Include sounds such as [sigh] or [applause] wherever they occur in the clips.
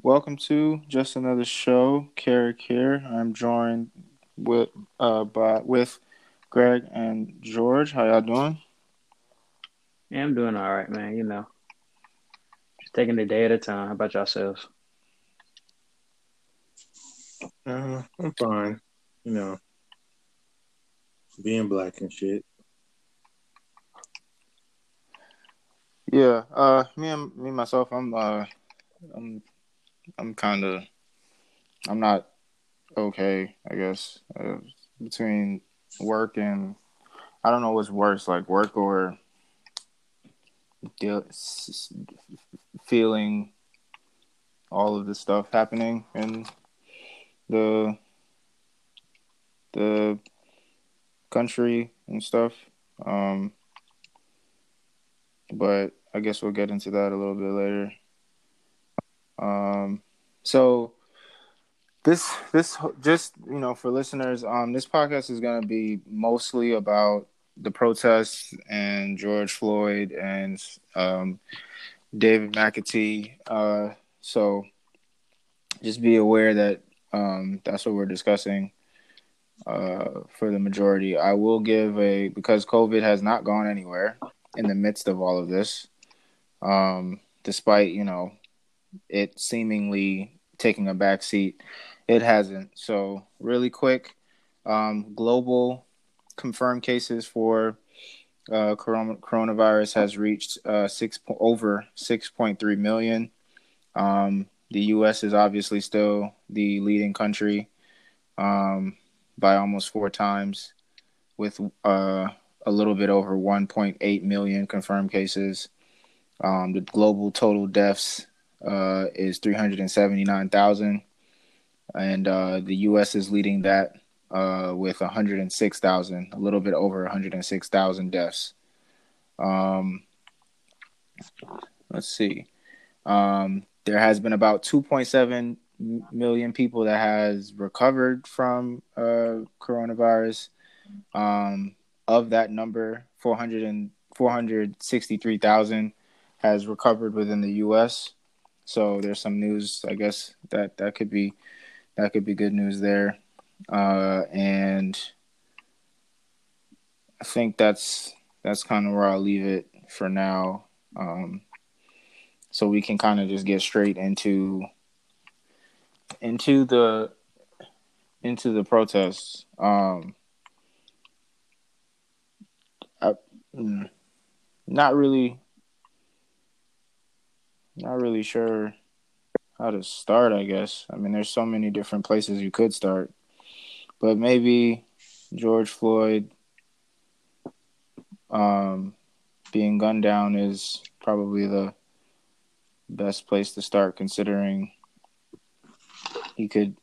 Welcome to just another show, Carrick here. I'm joined with uh by with Greg and George. How y'all doing? Yeah, I'm doing all right, man. You know, just taking a day at a time. How about yourselves? Uh, I'm fine. You know, being black and shit. Yeah, uh, me and me myself, I'm uh, I'm I'm kind of I'm not okay, I guess. Uh, between work and I don't know what's worse, like work or deal, feeling all of this stuff happening and the the country and stuff. Um, but I guess we'll get into that a little bit later. Um, so this this just you know for listeners, um, this podcast is gonna be mostly about the protests and George Floyd and um, David McAtee. Uh, so just be aware that um, that's what we're discussing uh, for the majority. I will give a because COVID has not gone anywhere in the midst of all of this, um, despite you know it seemingly taking a back seat. It hasn't. So really quick, um, global confirmed cases for uh, coronavirus has reached uh, six over six point three million. Um, the U.S. is obviously still the leading country um, by almost four times, with uh, a little bit over 1.8 million confirmed cases. Um, the global total deaths uh, is 379,000, and uh, the U.S. is leading that uh, with 106,000, a little bit over 106,000 deaths. Um, let's see. Um, there has been about 2.7 million people that has recovered from uh, coronavirus. Um, of that number, 400 and 463,000 has recovered within the U.S. So there's some news, I guess that that could be that could be good news there, uh, and I think that's that's kind of where I'll leave it for now. Um, so we can kind of just get straight into into the into the protests. Um, I, mm, not really not really sure how to start, I guess. I mean, there's so many different places you could start. But maybe George Floyd um, being gunned down is probably the best place to start considering he could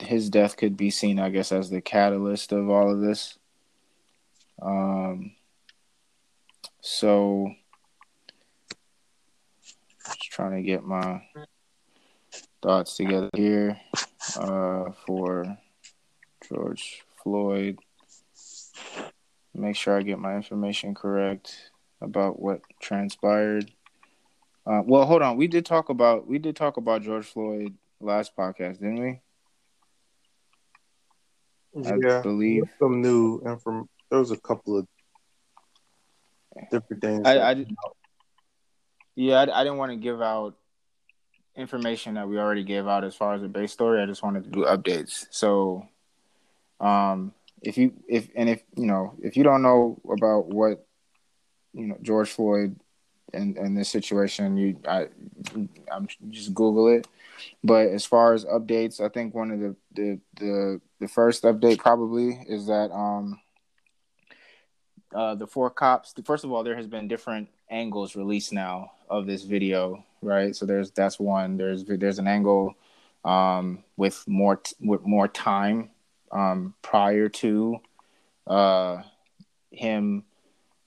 his death could be seen I guess as the catalyst of all of this. Um so just trying to get my thoughts together here uh, for George Floyd. Make sure I get my information correct about what transpired. Uh, well, hold on. We did talk about we did talk about George Floyd last podcast, didn't we? Yeah, I believe some new information. There was a couple of different things. I, I yeah, I, I didn't want to give out information that we already gave out as far as the base story. I just wanted to do updates. So, um, if you if and if you know if you don't know about what you know George Floyd and and this situation, you I I'm just Google it. But as far as updates, I think one of the the the, the first update probably is that um uh the four cops. First of all, there has been different angles released now of this video, right? So there's that's one. There's there's an angle um, with more t- with more time um, prior to uh, him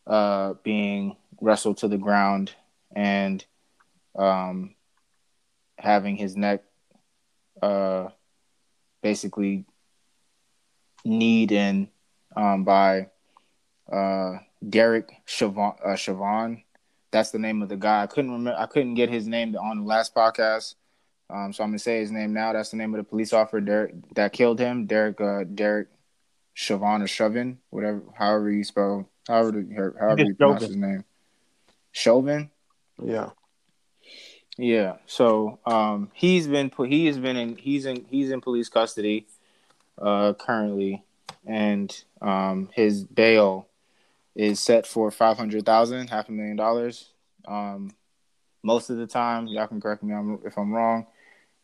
uh, being wrestled to the ground and um, having his neck uh, basically kneed in um, by uh, Derek Chauvin, uh, Chauvin. That's the name of the guy. I couldn't remember. I couldn't get his name on the last podcast. Um, so I'm gonna say his name now. That's the name of the police officer Derek, that killed him. Derek uh, Derek Chauvin or Chauvin, whatever, however you spell, however however you pronounce his name. Chauvin. Yeah. Yeah. So um, he's been put. He has been in. He's in. He's in police custody uh, currently, and um, his bail is set for five hundred thousand, half a million dollars. Um, most of the time, y'all can correct me if I'm wrong.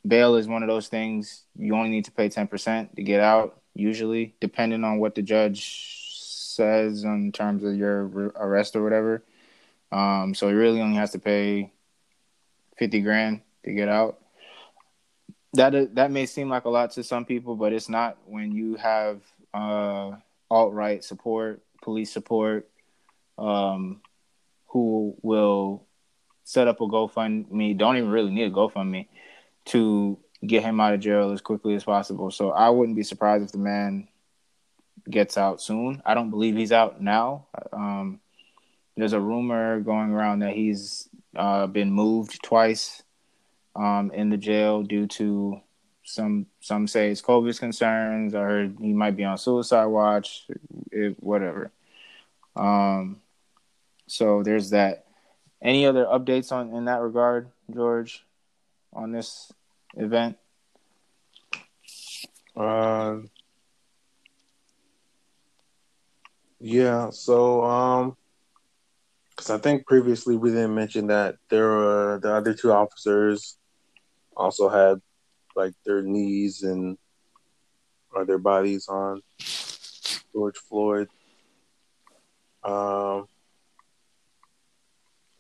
Bail is one of those things you only need to pay ten percent to get out. Usually, depending on what the judge says in terms of your arrest or whatever. Um, so he really only has to pay fifty grand to get out. That that may seem like a lot to some people, but it's not when you have uh, alt right support, police support, um, who will set up a GoFundMe. Don't even really need a GoFundMe to get him out of jail as quickly as possible. So I wouldn't be surprised if the man gets out soon. I don't believe he's out now. Um, there's a rumor going around that he's uh, been moved twice um, in the jail due to some some say it's COVID concerns. I heard he might be on suicide watch, it, whatever. Um, so there's that. Any other updates on in that regard, George, on this event? Uh, yeah. So um, because I think previously we didn't mention that there were the other two officers also had like their knees and or their bodies on George Floyd. Um,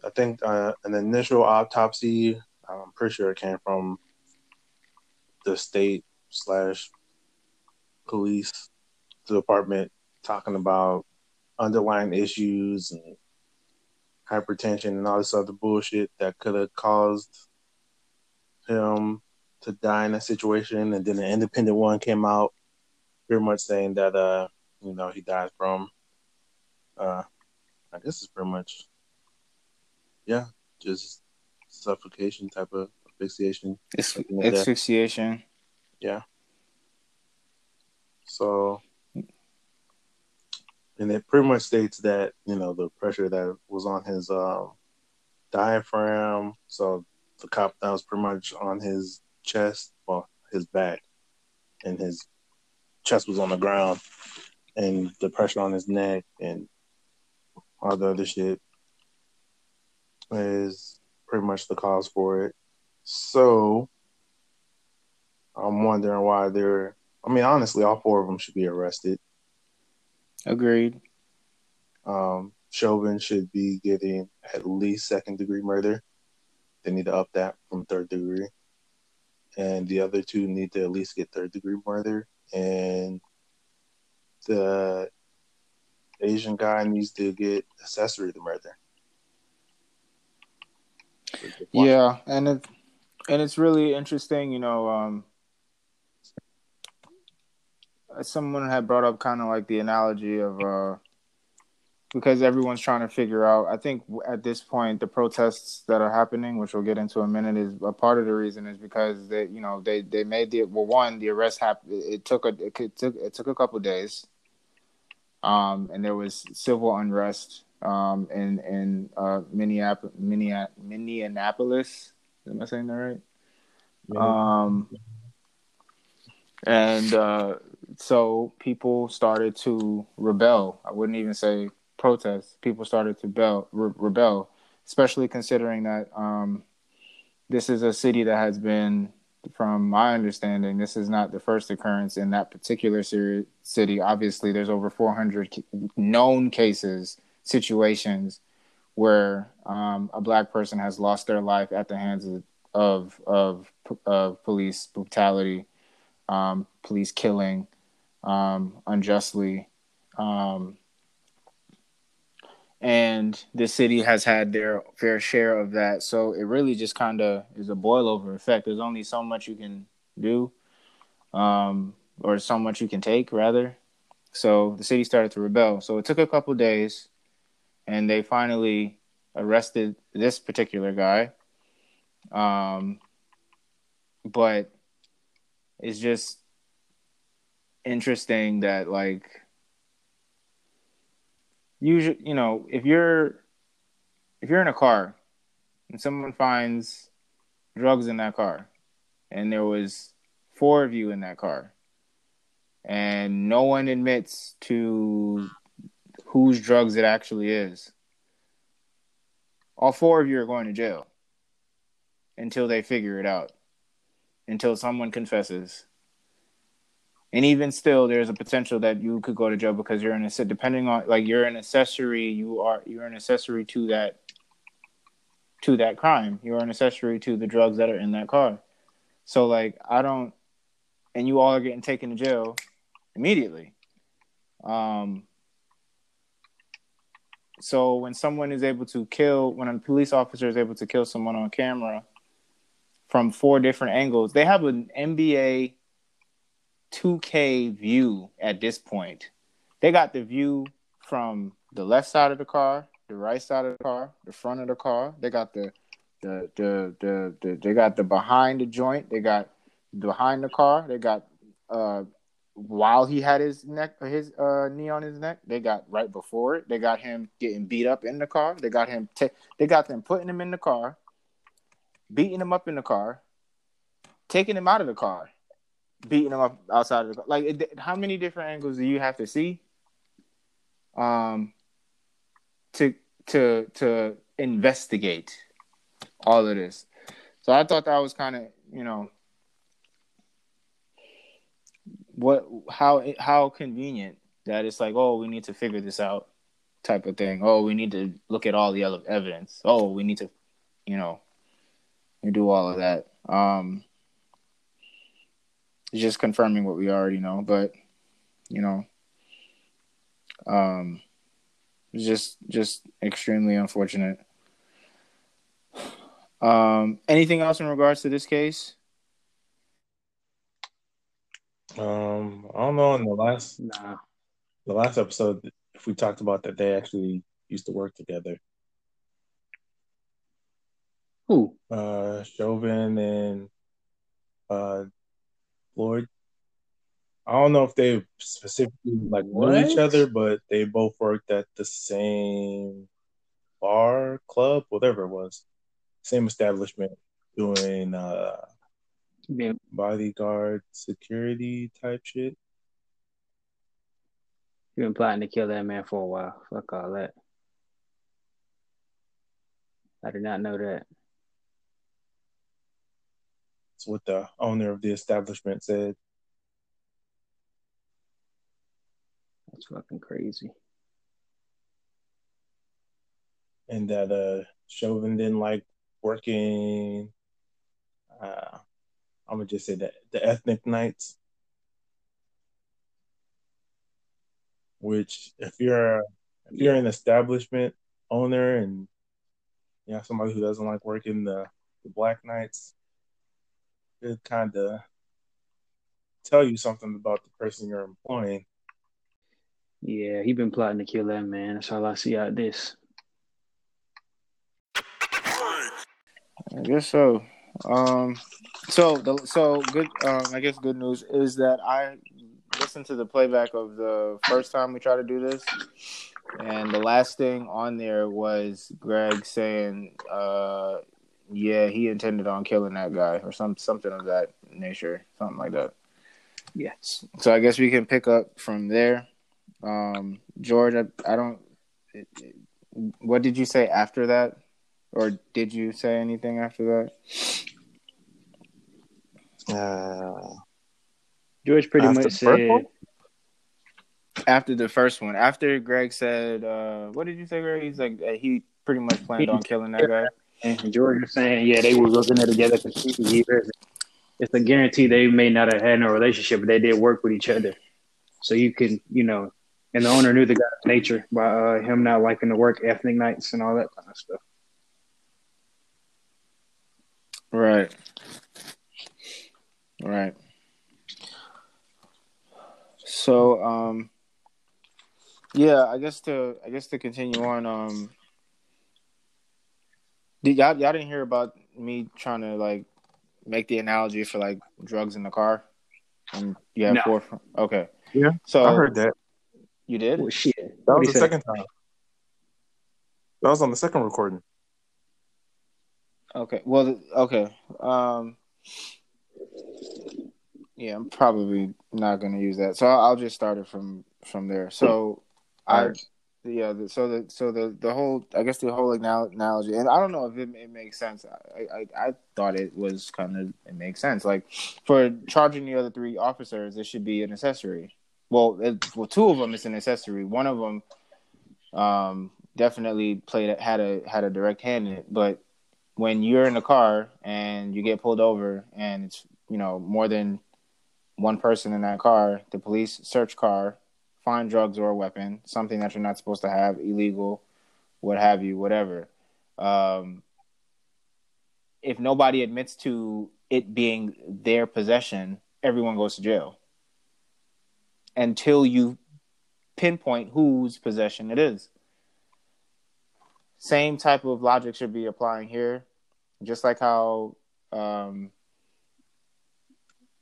I think uh, an initial autopsy. I'm pretty sure it came from the state slash police department talking about underlying issues and hypertension and all this other bullshit that could have caused him to die in that situation. And then an independent one came out pretty much saying that uh, you know, he died from uh I guess it's pretty much yeah, just suffocation type of asphyxiation. Asphyxiation. Yeah. So and it pretty much states that you know the pressure that was on his um, diaphragm. So the cop that was pretty much on his chest, well, his back, and his chest was on the ground, and the pressure on his neck and all the other shit is pretty much the cause for it. So I'm wondering why they're. I mean, honestly, all four of them should be arrested. Agreed. Um, Chauvin should be getting at least second degree murder. They need to up that from third degree. And the other two need to at least get third degree murder. And the Asian guy needs to get accessory to murder. Yeah, and it and it's really interesting, you know, um, someone had brought up kind of like the analogy of uh, because everyone's trying to figure out. I think at this point, the protests that are happening, which we'll get into in a minute, is a part of the reason is because they, you know, they they made the well, one, the arrest happened. It took a it took it took a couple days, um, and there was civil unrest um in in uh Minneapolis, Minneapolis. Am I saying that right? Yeah. Um, and uh, so people started to rebel. I wouldn't even say protest. People started to rebel, re- rebel especially considering that um, this is a city that has been, from my understanding, this is not the first occurrence in that particular city. Obviously, there's over 400 known cases, situations where um, a black person has lost their life at the hands of of of, of police brutality, um, police killing um, unjustly. Um, and the city has had their fair share of that. So it really just kind of is a boil over effect. There's only so much you can do, um, or so much you can take, rather. So the city started to rebel. So it took a couple days, and they finally arrested this particular guy. Um, but it's just interesting that like usually you know if you're if you're in a car and someone finds drugs in that car and there was four of you in that car and no one admits to whose drugs it actually is all four of you are going to jail until they figure it out until someone confesses and even still there's a potential that you could go to jail because you're an depending on like you're an accessory you are you're an accessory to that to that crime. You're an accessory to the drugs that are in that car. So like i don't and you all are getting taken to jail immediately. Um so when someone is able to kill when a police officer is able to kill someone on camera from four different angles they have an nba 2K view at this point. They got the view from the left side of the car, the right side of the car, the front of the car. They got the the the the, the they got the behind the joint. They got behind the car. They got uh while he had his neck his uh knee on his neck. They got right before it. They got him getting beat up in the car. They got him t- they got them putting him in the car, beating him up in the car, taking him out of the car beating him up outside of the like. It, how many different angles do you have to see? Um, to to to investigate all of this. So I thought that was kind of you know what how how convenient that it's like oh we need to figure this out type of thing. Oh we need to look at all the other evidence. Oh we need to you know do all of that. Um, it's just confirming what we already know, but you know, um, it's just just extremely unfortunate. Um, anything else in regards to this case? Um, I don't know. In the last Nah. the last episode, if we talked about that they actually used to work together. Who? Uh, Chauvin and uh Floyd. I don't know if they specifically like knew each other, but they both worked at the same bar, club, whatever it was, same establishment, doing uh Been bodyguard security type shit. You've been plotting to kill that man for a while. Fuck all that. I did not know that. That's what the owner of the establishment said. That's fucking crazy. and that uh Chauvin didn't like working uh I'm gonna just say that the ethnic nights which if you're if you're an establishment owner and you have somebody who doesn't like working the, the black nights it kind of tell you something about the person you're employing Yeah, he been plotting to kill that man. That's all I see out this. I guess so. Um, so the so good. Um, I guess good news is that I listened to the playback of the first time we tried to do this, and the last thing on there was Greg saying, uh, "Yeah, he intended on killing that guy," or some something of that nature, something like that. Yes. So I guess we can pick up from there. Um, George, I, I don't. What did you say after that, or did you say anything after that? uh George pretty much said? After the first one, after Greg said, uh, "What did you say, Greg?" He's like, uh, he pretty much planned on killing that guy. And George was saying, yeah, they were working there together for 50 years. It's a guarantee they may not have had no relationship, but they did work with each other. So you can, you know, and the owner knew the guy's nature by uh, him not liking to work ethnic nights and all that kind of stuff. Right. Right. So, um, Yeah, I guess to I guess to continue on. Um, did y'all y'all didn't hear about me trying to like make the analogy for like drugs in the car? And you have No. four. Okay. Yeah, So I heard that. you did. Well, shit. That What'd was the say? second time. That was on the second recording. Okay. Well, okay. Um, yeah, I'm probably not going to use that. So I'll, I'll just start it from from there. So I, Alright. Yeah. The, so the so the the whole I guess the whole anal- analogy, and I don't know if it, it makes sense. I, I I thought it was kind of it makes sense. Like for charging the other three officers, it should be an accessory. Well, it, well, two of them is an accessory. One of them, um, definitely played had a had a direct hand in it, but when you're in the car and you get pulled over and it's you know more than one person in that car the police search car find drugs or a weapon something that you're not supposed to have illegal what have you whatever. Um, if nobody admits to it being their possession everyone goes to jail. Until you pinpoint whose possession it is. Same type of logic should be applying here. Just like how um,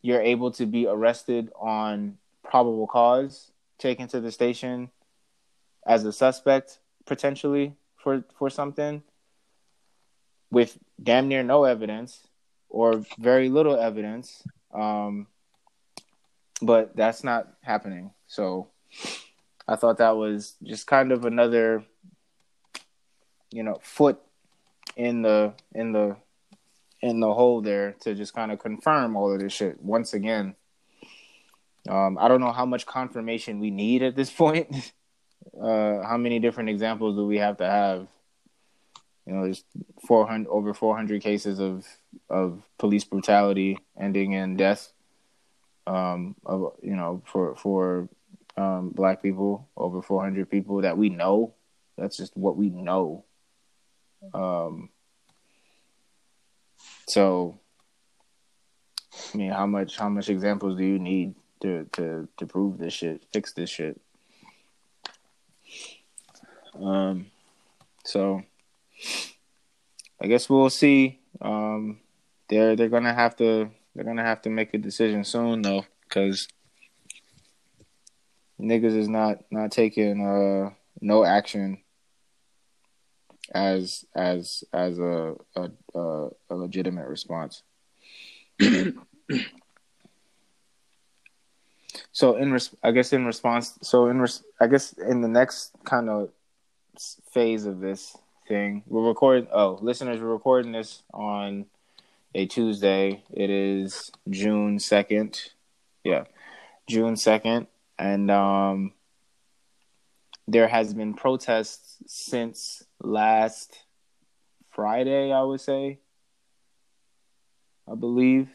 you're able to be arrested on probable cause, taken to the station as a suspect potentially for for something with damn near no evidence or very little evidence. Um, but that's not happening. So I thought that was just kind of another, you know, foot in the in the in the hole there to just kind of confirm all of this shit once again. Um, I don't know how much confirmation we need at this [laughs] point. Uh, how many different examples do we have to have? You know, there's 400 over 400 cases of of police brutality ending in death. Um, of you know, for for um, black people, over 400 people that we know. That's just what we know. Um, so, I mean, how much how much examples do you need to to to prove this shit, fix this shit? Um, so I guess we'll see. Um, they're they're gonna have to they're gonna have to make a decision soon though, because niggas is not not taking uh no action as as as a a, a, a legitimate response. [clears throat] so in res- I guess in response, so in res- I guess in the next kind of phase of this thing, we're recording. Oh, listeners, we're recording this on a Tuesday. It is June second. Yeah, June second, and um, there has been protests since last Friday. I would say. I believe.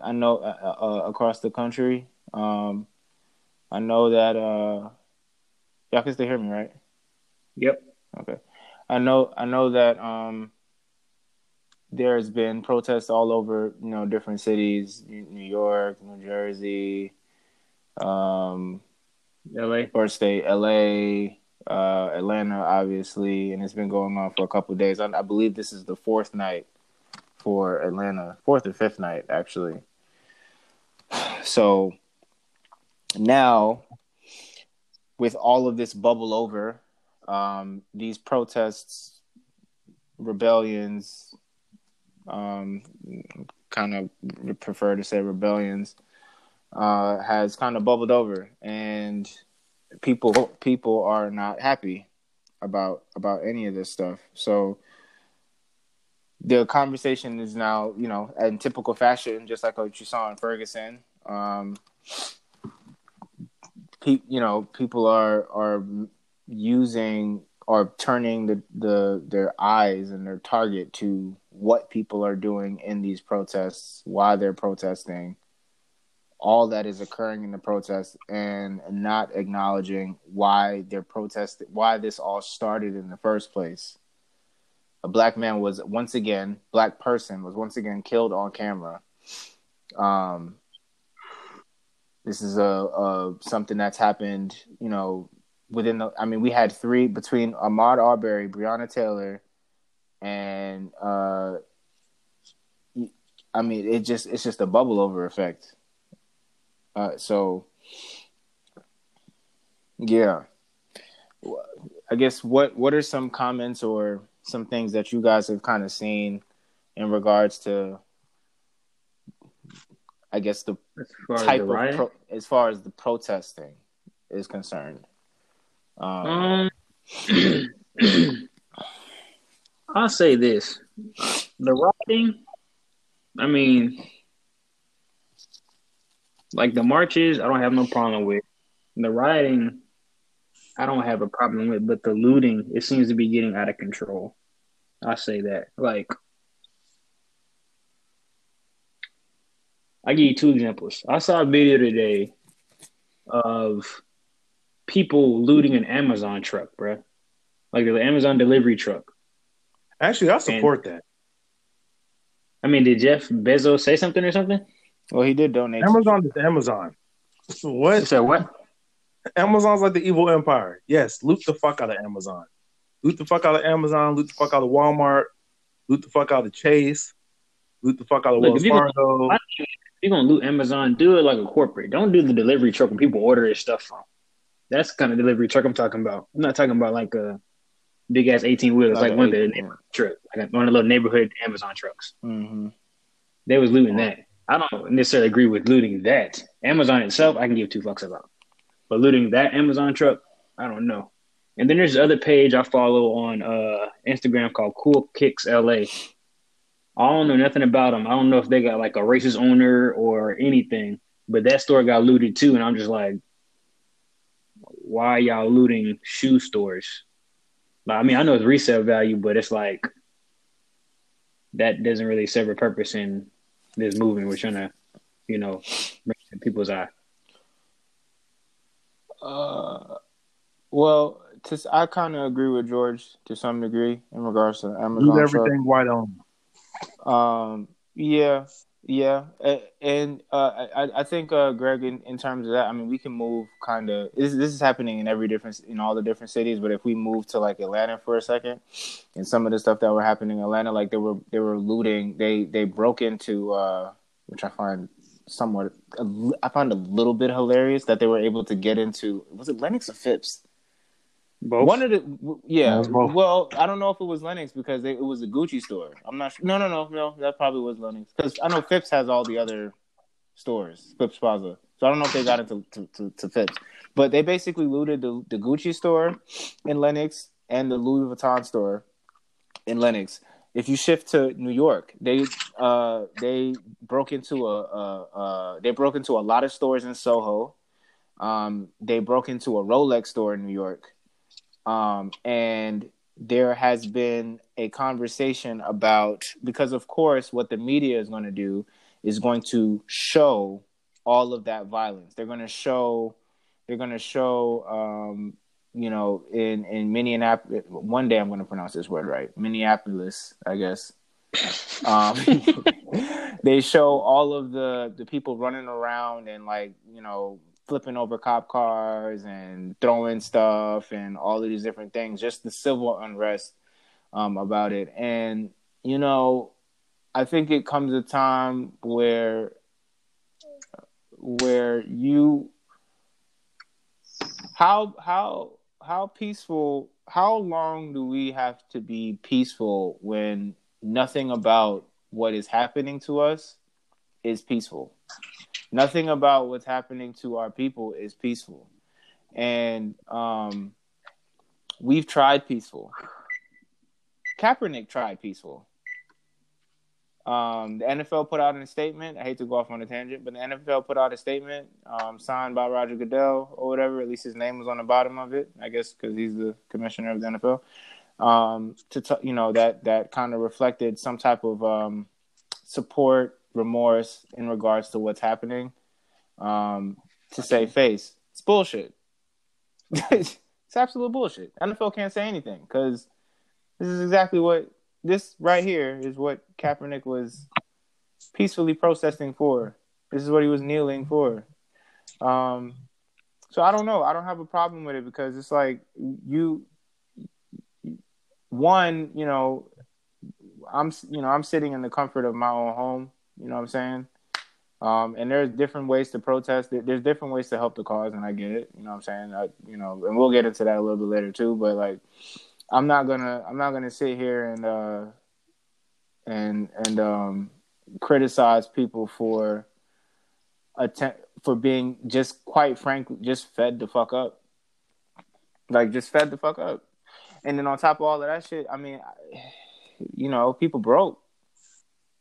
I know uh, uh, across the country. Um, I know that uh, y'all can still hear me, right? Yep. Okay. I know I know that um there's been protests all over, you know, different cities, New York, New Jersey, um LA. or state LA, uh Atlanta obviously, and it's been going on for a couple of days. I, I believe this is the fourth night for Atlanta, fourth or fifth night actually. [sighs] So now with all of this bubble over, um, these protests, rebellions, um, kind of prefer to say rebellions, uh, has kind of bubbled over, and people people are not happy about about any of this stuff. So the conversation is now, you know, in typical fashion, just like what you saw in Ferguson. Um, pe- you know, people are are using or turning the, the their eyes and their target to what people are doing in these protests, why they're protesting, all that is occurring in the protests, and not acknowledging why they're protesting, why this all started in the first place. A black man was once again, black person was once again killed on camera. Um, this is a, a something that's happened, you know, within the. I mean, we had three between Ahmaud Arbery, Breonna Taylor, and uh, I mean, it just it's just a bubble over effect. Uh, so yeah, I guess what what are some comments or some things that you guys have kind of seen in regards to I guess the type the of pro, as far as the protesting is concerned. Um, um [clears throat] I'll say this: the rioting. I mean, like the marches, I don't have no problem with. The rioting, I don't have a problem with, but the looting, it seems to be getting out of control. I say that. Like, I give you two examples. I saw a video today of people looting an Amazon truck, bro. Like the Amazon delivery truck. Actually, I support and, that. I mean, did Jeff Bezos say something or something? Well, he did donate. Amazon is Amazon. What? said what? Amazon's like the evil empire. Yes, loot the fuck out of Amazon. Loot the fuck out of Amazon. Loot the fuck out of Walmart. Loot the fuck out of Chase. Loot the fuck out of Look, Wells Fargo. You're gonna loot Amazon, do it like a corporate. Don't do the delivery truck when people order their stuff from. That's the kind of delivery truck I'm talking about. I'm not talking about like a big ass 18 wheelers, like, like one of the neighborhood truck, like one of the little neighborhood Amazon trucks. Mm-hmm. They was looting that. I don't necessarily agree with looting that. Amazon itself, I can give two fucks about. But looting that Amazon truck, I don't know. And then there's the other page I follow on uh, Instagram called Cool Kicks LA. I don't know nothing about them. I don't know if they got like a racist owner or anything, but that store got looted too. And I'm just like, why y'all looting shoe stores? I mean, I know it's resale value, but it's like that doesn't really serve a purpose in this movement we're trying to, you know, bring to people's eye. Uh, well, to, I kind of agree with George to some degree in regards to Amazon. Lose everything white on. Um, yeah, yeah, and uh, I I think uh, Greg, in, in terms of that, I mean, we can move kind of. This, this is happening in every different in all the different cities. But if we move to like Atlanta for a second, and some of the stuff that were happening in Atlanta, like they were they were looting. They they broke into, uh, which I find somewhat I find a little bit hilarious that they were able to get into. Was it Lenox or Phipps? Both. One of the yeah. Well, I don't know if it was Lenox because it was a Gucci store. I'm not sure. No, no, no, no. That probably was Lenox because I know Phipps has all the other stores, Phipps Plaza. So I don't know if they got into to, to, to Phipps, but they basically looted the, the Gucci store in Lenox and the Louis Vuitton store in Lenox. If you shift to New York, they uh they broke into a, a, a they broke into a lot of stores in Soho. Um, they broke into a Rolex store in New York um, and there has been a conversation about because of course what the media is going to do is going to show all of that violence. They're going to show they're going to show um, you know in in minneapolis one day i'm going to pronounce this word right minneapolis i guess. Um, [laughs] they show all of the the people running around and like you know flipping over cop cars and throwing stuff and all of these different things, just the civil unrest um, about it. And, you know, I think it comes a time where where you how how how peaceful how long do we have to be peaceful when nothing about what is happening to us is peaceful nothing about what's happening to our people is peaceful. And um, we've tried peaceful. Kaepernick tried peaceful. Um, the NFL put out a statement. I hate to go off on a tangent, but the NFL put out a statement um, signed by Roger Goodell or whatever. At least his name was on the bottom of it. I guess because he's the commissioner of the NFL. Um, to t- you know that that kind of reflected some type of um, support remorse in regards to what's happening um, to save face. It's bullshit. [laughs] it's absolute bullshit. NFL can't say anything because this is exactly what this right here is what Kaepernick was peacefully protesting for. This is what he was kneeling for. Um, So I don't know. I don't have a problem with it because it's like you one, you know, I'm you know, I'm sitting in the comfort of my own home, you know what I'm saying? Um, and there's different ways to protest. There's different ways to help the cause, and I get it. You know what I'm saying? I, you know, and we'll get into that a little bit later too. But like, I'm not gonna, I'm not gonna sit here and uh, and and um, criticize people for attempt for being just quite frankly just fed the fuck up. Like just fed the fuck up. And then on top of all of that shit, I mean, you know, people broke.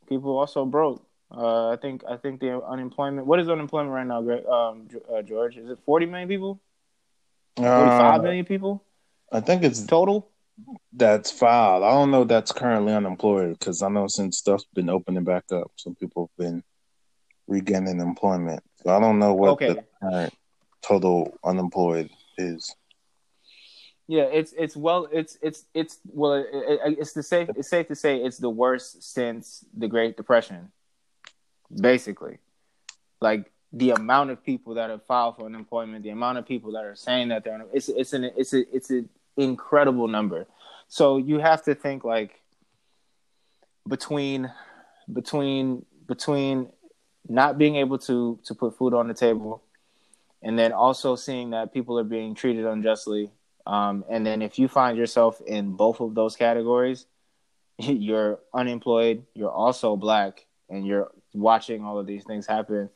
People also broke. Uh, I think I think the unemployment. What is unemployment right now, Greg, um, uh, George? Is it forty million people? Forty-five uh, million people. I think it's total. That's filed. I don't know. That's currently unemployed because I know since stuff's been opening back up, some people have been regaining employment. So I don't know what okay. the current total unemployed is. Yeah, it's it's well, it's it's it's well, it, it, it's the safe it's safe to say it's the worst since the Great Depression, basically. Like the amount of people that have filed for unemployment, the amount of people that are saying that they're it's it's an it's a it's an incredible number. So you have to think like between between between not being able to to put food on the table, and then also seeing that people are being treated unjustly. Um, and then if you find yourself in both of those categories, [laughs] you're unemployed, you're also black, and you're watching all of these things happen.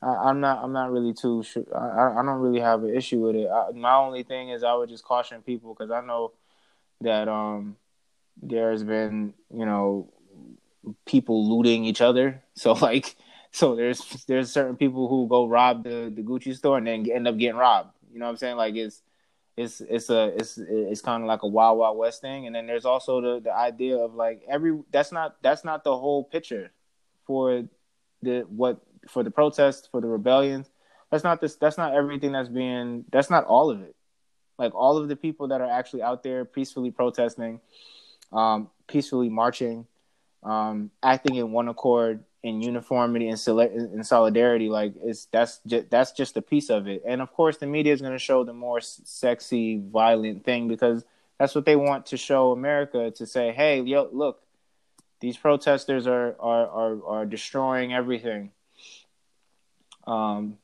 I, am not. I'm not really too sure. I, I don't really have an issue with it. I, my only thing is I would just caution people because I know that um there's been you know people looting each other. [laughs] So like so there's there's certain people who go rob the, the Gucci store and then end up getting robbed. You know what I'm saying? Like it's it's it's a it's it's kind of like a wild wild west thing. And then there's also the the idea of like every that's not that's not the whole picture for the what for the protests for the rebellions. That's not this. That's not everything that's being. That's not all of it. Like all of the people that are actually out there peacefully protesting, um, peacefully marching, um, acting in one accord, in uniformity and in solidarity like it's that's just that's just a piece of it and of course the media is going to show the more sexy violent thing because that's what they want to show america to say hey yo look these protesters are are are, are destroying everything um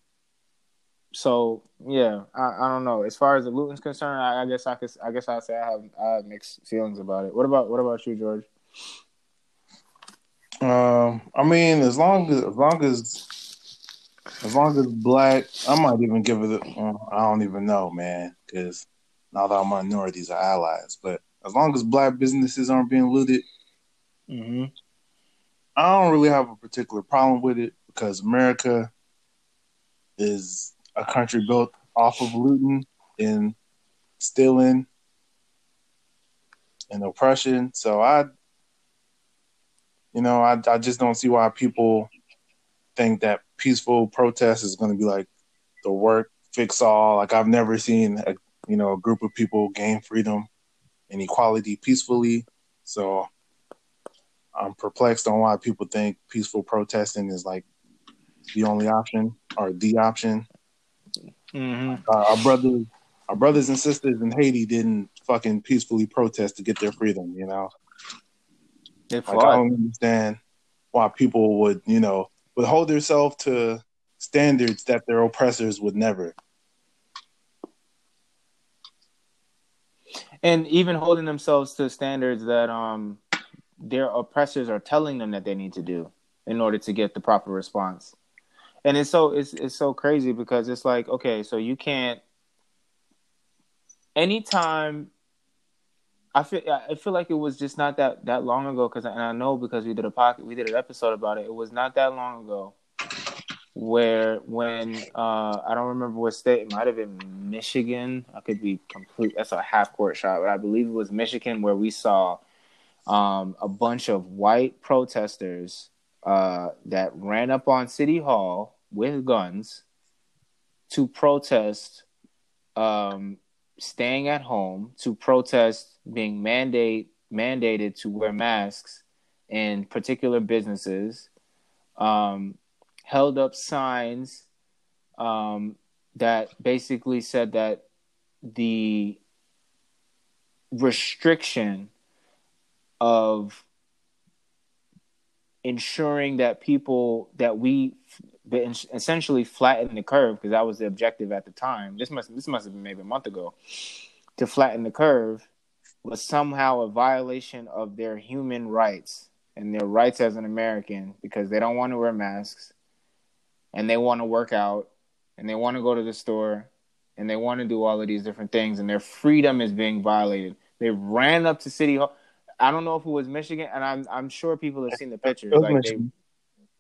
so yeah I, I don't know as far as the looting's concerned I, I guess i could i guess i'd say i have i have mixed feelings about it what about what about you george um, I mean, as long as as long as as long as black, I might even give it. A, uh, I don't even know, man, because not all minorities are allies. But as long as black businesses aren't being looted, mm-hmm. I don't really have a particular problem with it because America is a country built off of looting and stealing and oppression. So I you know, I I just don't see why people think that peaceful protest is going to be like the work fix all. Like I've never seen a you know a group of people gain freedom and equality peacefully. So I'm perplexed on why people think peaceful protesting is like the only option or the option. Mm-hmm. Uh, our brothers, our brothers and sisters in Haiti didn't fucking peacefully protest to get their freedom. You know, like, I don't understand why people would, you know, would hold themselves to standards that their oppressors would never. And even holding themselves to standards that um their oppressors are telling them that they need to do in order to get the proper response. And it's so it's it's so crazy because it's like, okay, so you can't anytime I feel I feel like it was just not that that long ago because and I know because we did a pocket we did an episode about it. It was not that long ago where when uh, I don't remember what state it might have been Michigan. I could be complete. That's a half court shot, but I believe it was Michigan where we saw um, a bunch of white protesters uh, that ran up on City Hall with guns to protest um, staying at home to protest being mandate mandated to wear masks in particular businesses, um, held up signs um, that basically said that the restriction of ensuring that people that we essentially flatten the curve because that was the objective at the time. This must this must have been maybe a month ago to flatten the curve was somehow a violation of their human rights and their rights as an American because they don't want to wear masks and they want to work out and they want to go to the store and they want to do all of these different things and their freedom is being violated. They ran up to City Hall. I don't know if it was Michigan, and I'm I'm sure people have seen the pictures. It was, like Michigan.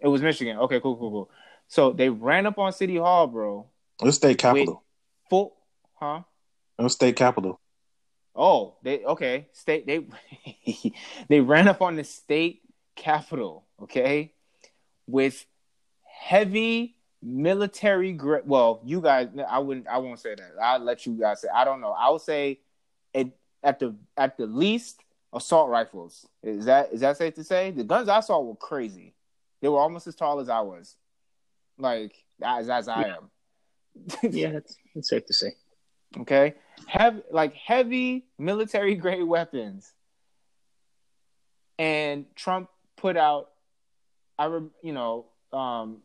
They, it was Michigan. Okay, cool, cool, cool. So they ran up on City Hall, bro. Was state capital. Full, huh? Was state capital. Oh, they okay. State they [laughs] they ran up on the state capital. Okay, with heavy military grade. Well, you guys, I wouldn't. I won't say that. I'll let you guys say. I don't know. I would say it at the at the least assault rifles. Is that is that safe to say? The guns I saw were crazy. They were almost as tall as I was, like as as I am. yeah, [laughs] that's, that's safe to say. Okay, have like heavy military [laughs] grade weapons, and Trump put out. I you know um,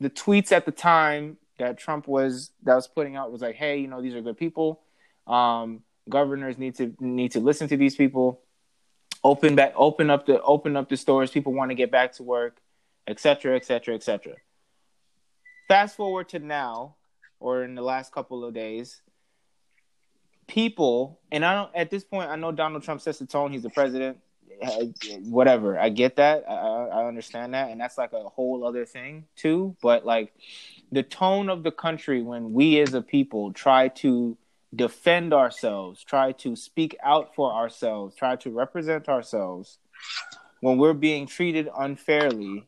the tweets at the time that Trump was that was putting out was like, hey, you know, these are good people. Um, governors need to need to listen to these people. Open back, open up the open up the stores. People want to get back to work, etc., etc., etc. Fast forward to now, or in the last couple of days, people, and I don't at this point, I know Donald Trump sets the tone. He's the president whatever. I get that. I, I understand that, and that's like a whole other thing too. But like the tone of the country when we as a people try to defend ourselves, try to speak out for ourselves, try to represent ourselves when we're being treated unfairly,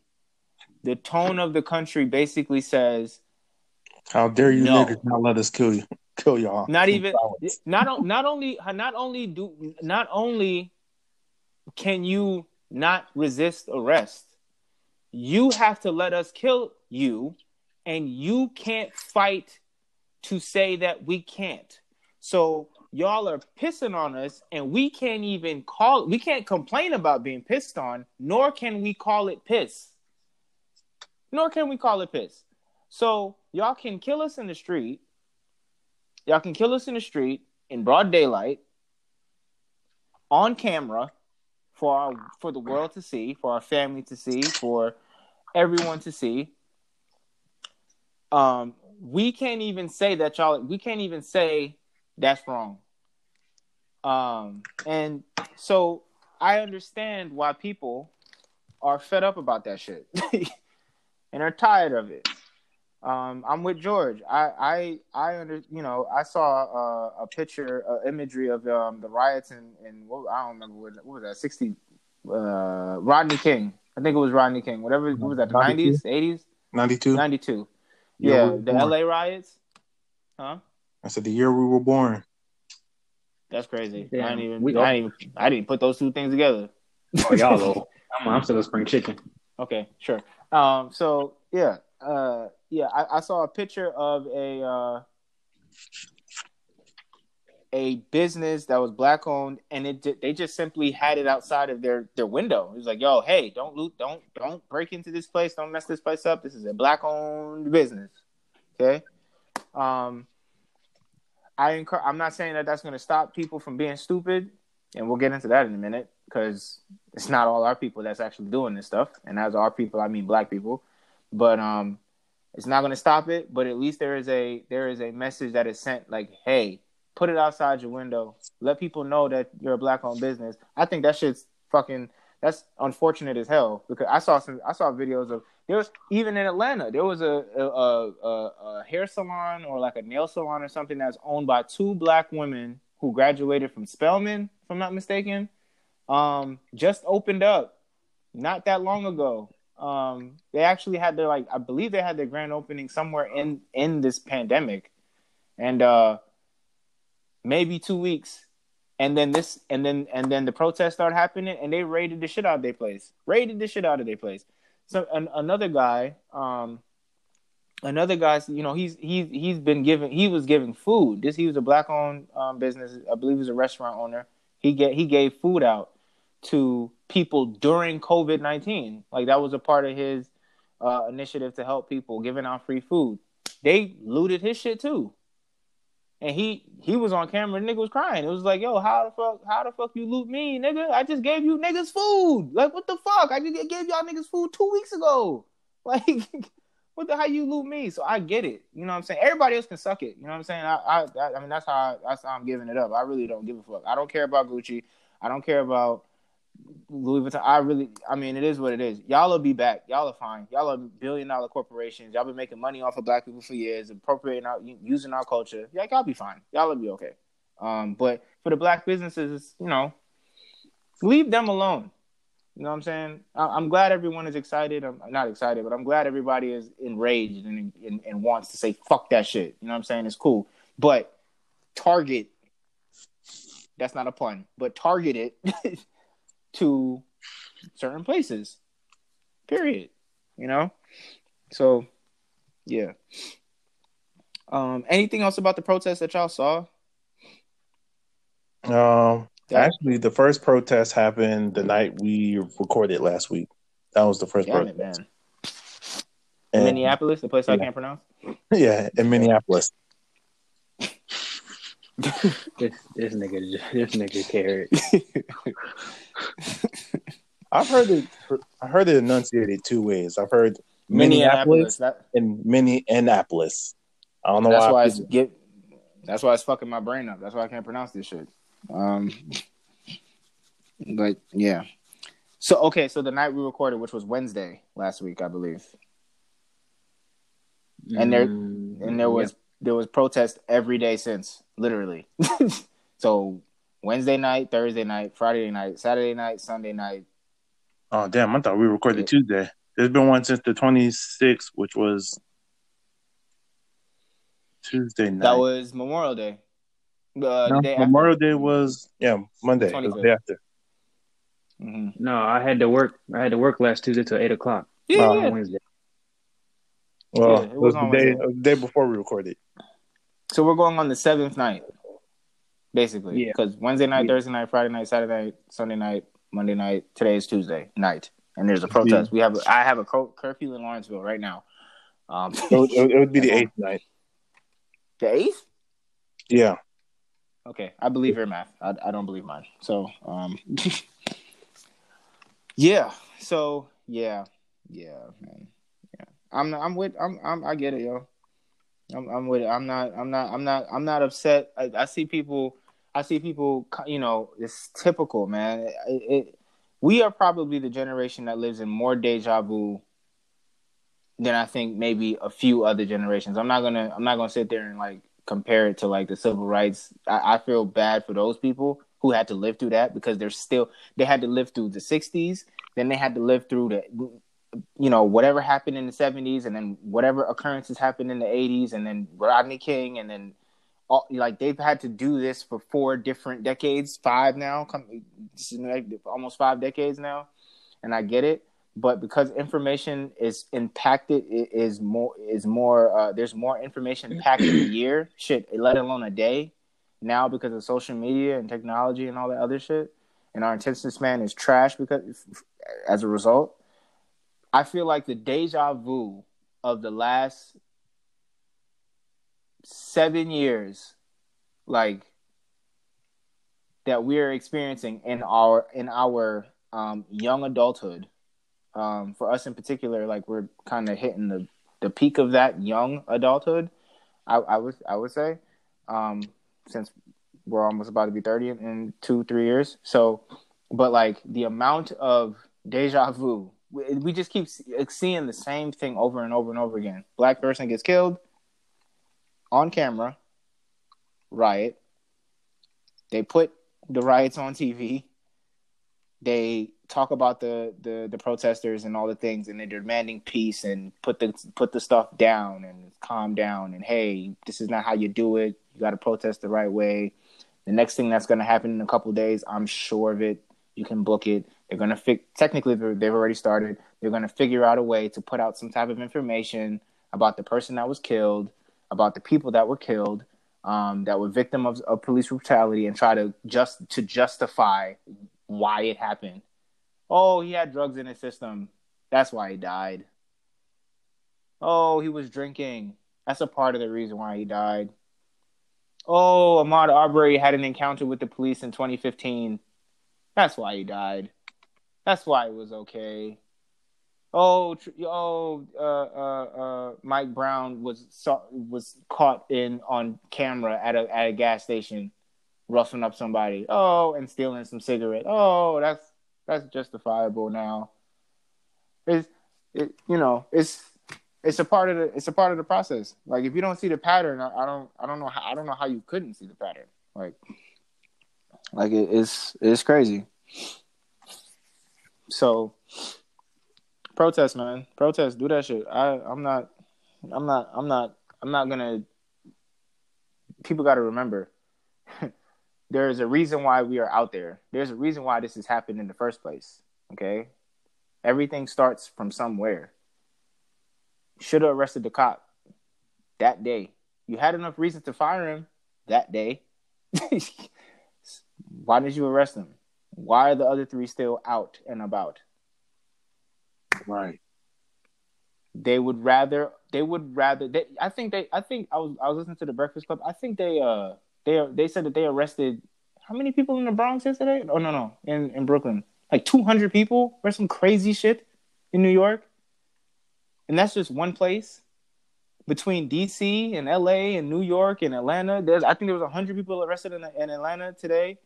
the tone of the country basically says, "How dare you no. niggas not let us kill you, kill y'all?" Not even not not only not only do not only can you not resist arrest? You have to let us kill you, and you can't fight to say that we can't. So y'all are pissing on us, and we can't even call. We can't complain about being pissed on, nor can we call it piss. Nor can we call it piss. So y'all can kill us in the street. Y'all can kill us in the street in broad daylight, on camera, for our for the world to see, for our family to see, for everyone to see. Um, we can't even say that y'all. We can't even say that's wrong. Um, and so I understand why people are fed up about that shit [laughs] and are tired of it. Um, I'm with George. I, I, I under, you know, I saw uh, a picture, uh, imagery of um, the riots in, in what, I don't remember what, what was that, 60, uh, Rodney King. I think it was Rodney King. Whatever, what was that, the 90s, 80s? 92. 92. Yeah, we the. LA riots. Huh? I said the year we were born. That's crazy. Damn. I didn't even, we, I didn't even, I didn't put those two things together. Oh, y'all though. [laughs] I'm, I'm still a spring chicken. Okay, sure. Um, so yeah, uh, yeah, I, I saw a picture of a uh, a business that was black owned, and it they just simply had it outside of their their window. It was like, "Yo, hey, don't loot, don't don't break into this place, don't mess this place up. This is a black owned business." Okay, um, I encourage, I'm not saying that that's going to stop people from being stupid, and we'll get into that in a minute because it's not all our people that's actually doing this stuff, and as our people, I mean black people. But um, it's not going to stop it, but at least there is a there is a message that is sent like, hey, put it outside your window, let people know that you're a black owned business. I think that shit's fucking that's unfortunate as hell because I saw some I saw videos of there was even in Atlanta there was a a, a, a hair salon or like a nail salon or something that's owned by two black women who graduated from Spelman, if I'm not mistaken. Um, just opened up not that long ago um, they actually had their like I believe they had their grand opening somewhere in in this pandemic, and uh, maybe two weeks, and then this and then and then the protests started happening, and they raided the shit out of their place, raided the shit out of their place. So an, another guy, um, another guy, you know, he's he's he's been giving he was giving food. This he was a black owned um, business, I believe he was a restaurant owner. He get he gave food out to people during COVID nineteen. Like that was a part of his uh, initiative to help people, giving out free food. They looted his shit too. And he he was on camera, nigga was crying. It was like, yo, how the fuck, how the fuck you loot me, nigga? I just gave you niggas food. Like, what the fuck? I just gave y'all niggas food two weeks ago. [laughs] Like, what the how you loot me? So I get it. You know what I'm saying? Everybody else can suck it. You know what I'm saying? I I, I mean that's how I, that's how I'm giving it up. I really don't give a fuck. I don't care about Gucci. I don't care about Louis Vuitton. I really, I mean, it is what it is. Y'all will be back. Y'all are fine. Y'all are billion dollar corporations. Y'all been making money off of black people for years, appropriating our, using our culture. Yeah, y'all be fine. Y'all will be okay. Um, but for the black businesses, you know, leave them alone. You know what I'm saying? I, am glad everyone is excited. I'm not excited, but I'm glad everybody is enraged and, and, and wants to say fuck that shit. You know what I'm saying? It's cool, but target. That's not a pun, but target it [laughs] to certain places. Period. You know? So yeah. Um anything else about the protest that y'all saw? Um Actually, the first protest happened the night we recorded last week. That was the first Damn protest. It, man. In Minneapolis, the place yeah. I can't pronounce. [laughs] Yeah, in Minneapolis. This this nigga this nigga carrot. [laughs] I've heard it. I heard it enunciated two ways. I've heard Minneapolis, Minneapolis that, and Minneapolis. I don't know that's why. why it's get. That's why it's fucking my brain up. That's why I can't pronounce this shit. Um, but yeah. So okay, so the night we recorded, which was Wednesday last week, I believe, and there mm, and there was there was protest every day since, literally. [laughs] so Wednesday night, Thursday night, Friday night, Saturday night, Sunday night. Oh damn! I thought we recorded yeah. Tuesday. There's been one since the 26th, which was Tuesday night. That was Memorial Day. Uh, no, Memorial after. Day was yeah Monday. Was the day after. Mm-hmm. No, I had to work. I had to work last Tuesday till eight o'clock. Yeah, yeah. Wednesday. Well, yeah, it was, it was the day the day before we recorded. So we're going on the seventh night, basically. Yeah. Because Wednesday night, yeah. Thursday night, Friday night, Saturday night, Sunday night, Monday night. Today is Tuesday night, and there's a protest. Yeah. We have. A, I have a curfew in Lawrenceville right now. Um, it, would, it would be the eighth night. The eighth? Yeah. Okay, I believe your math. I, I don't believe mine. So, um, [laughs] yeah. So yeah, yeah, man. Yeah, I'm I'm with I'm I'm I get it, yo. I'm I'm with it. I'm not I'm not I'm not I'm not upset. I, I see people. I see people. You know, it's typical, man. It, it, we are probably the generation that lives in more deja vu than I think maybe a few other generations. I'm not gonna I'm not gonna sit there and like compare it to like the civil rights. I, I feel bad for those people who had to live through that because they're still they had to live through the 60s then they had to live through the you know whatever happened in the 70s and then whatever occurrences happened in the 80s and then rodney king and then all, like they've had to do this for four different decades five now almost five decades now and i get it but because information is impacted is more is more uh, there's more information packed in a [clears throat] year shit let alone a day now because of social media and technology and all that other shit and our attention span is trash because as a result i feel like the deja vu of the last seven years like that we're experiencing in our in our um, young adulthood um, for us in particular, like we're kind of hitting the the peak of that young adulthood. I, I would I would say, um, since we're almost about to be thirty in, in two three years. So, but like the amount of deja vu, we, just keep seeing the same thing over and over and over again. Black person gets killed on camera, riot. They put the riots on TV. They talk about the, the the protesters and all the things and they're demanding peace and put the put the stuff down and calm down and hey this is not how you do it you got to protest the right way the next thing that's going to happen in a couple days i'm sure of it you can book it they're going to fix technically they've already started they're going to figure out a way to put out some type of information about the person that was killed, about the people that were killed, um, that were victim of, of police brutality, and try to just to justify why it happened. Oh, he had drugs in his system. That's why he died. Oh, he was drinking. That's a part of the reason why he died. Oh, Ahmaud Arbery had an encounter with the police in 2015. That's why he died. That's why it was okay. Oh, oh, uh, uh, uh, Mike Brown was saw, was caught in on camera at a at a gas station, roughing up somebody. Oh, and stealing some cigarette. Oh, that's that's justifiable now. It's it, you know, it's it's a part of the it's a part of the process. Like if you don't see the pattern, I, I don't I don't know how I don't know how you couldn't see the pattern. Like like it, it's it's crazy. So protest, man. Protest. Do that shit. I I'm not I'm not I'm not I'm not gonna. People got to remember. [laughs] There's a reason why we are out there. There's a reason why this has happened in the first place. Okay, everything starts from somewhere. Should have arrested the cop that day. You had enough reason to fire him that day. [laughs] why did you arrest him? Why are the other three still out and about? Right. They would rather. They would rather. They, I think they. I think I was. I was listening to the Breakfast Club. I think they. Uh. They. They said that they arrested. How many people in the Bronx yesterday? Oh no no in in Brooklyn like two hundred people or some crazy shit in New York. And that's just one place. Between DC and LA and New York and Atlanta, there's I think there was hundred people arrested in, in Atlanta today,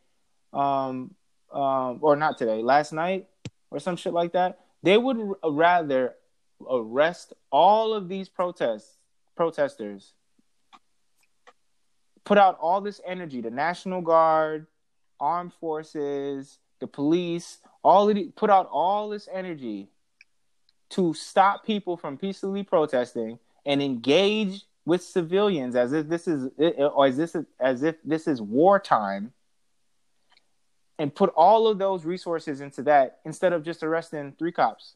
um, um, or not today, last night or some shit like that. They would rather arrest all of these protests protesters, put out all this energy, the National Guard, armed forces, the police, all of the, put out all this energy to stop people from peacefully protesting and engage with civilians as if this is or as this as if this is wartime and put all of those resources into that instead of just arresting three cops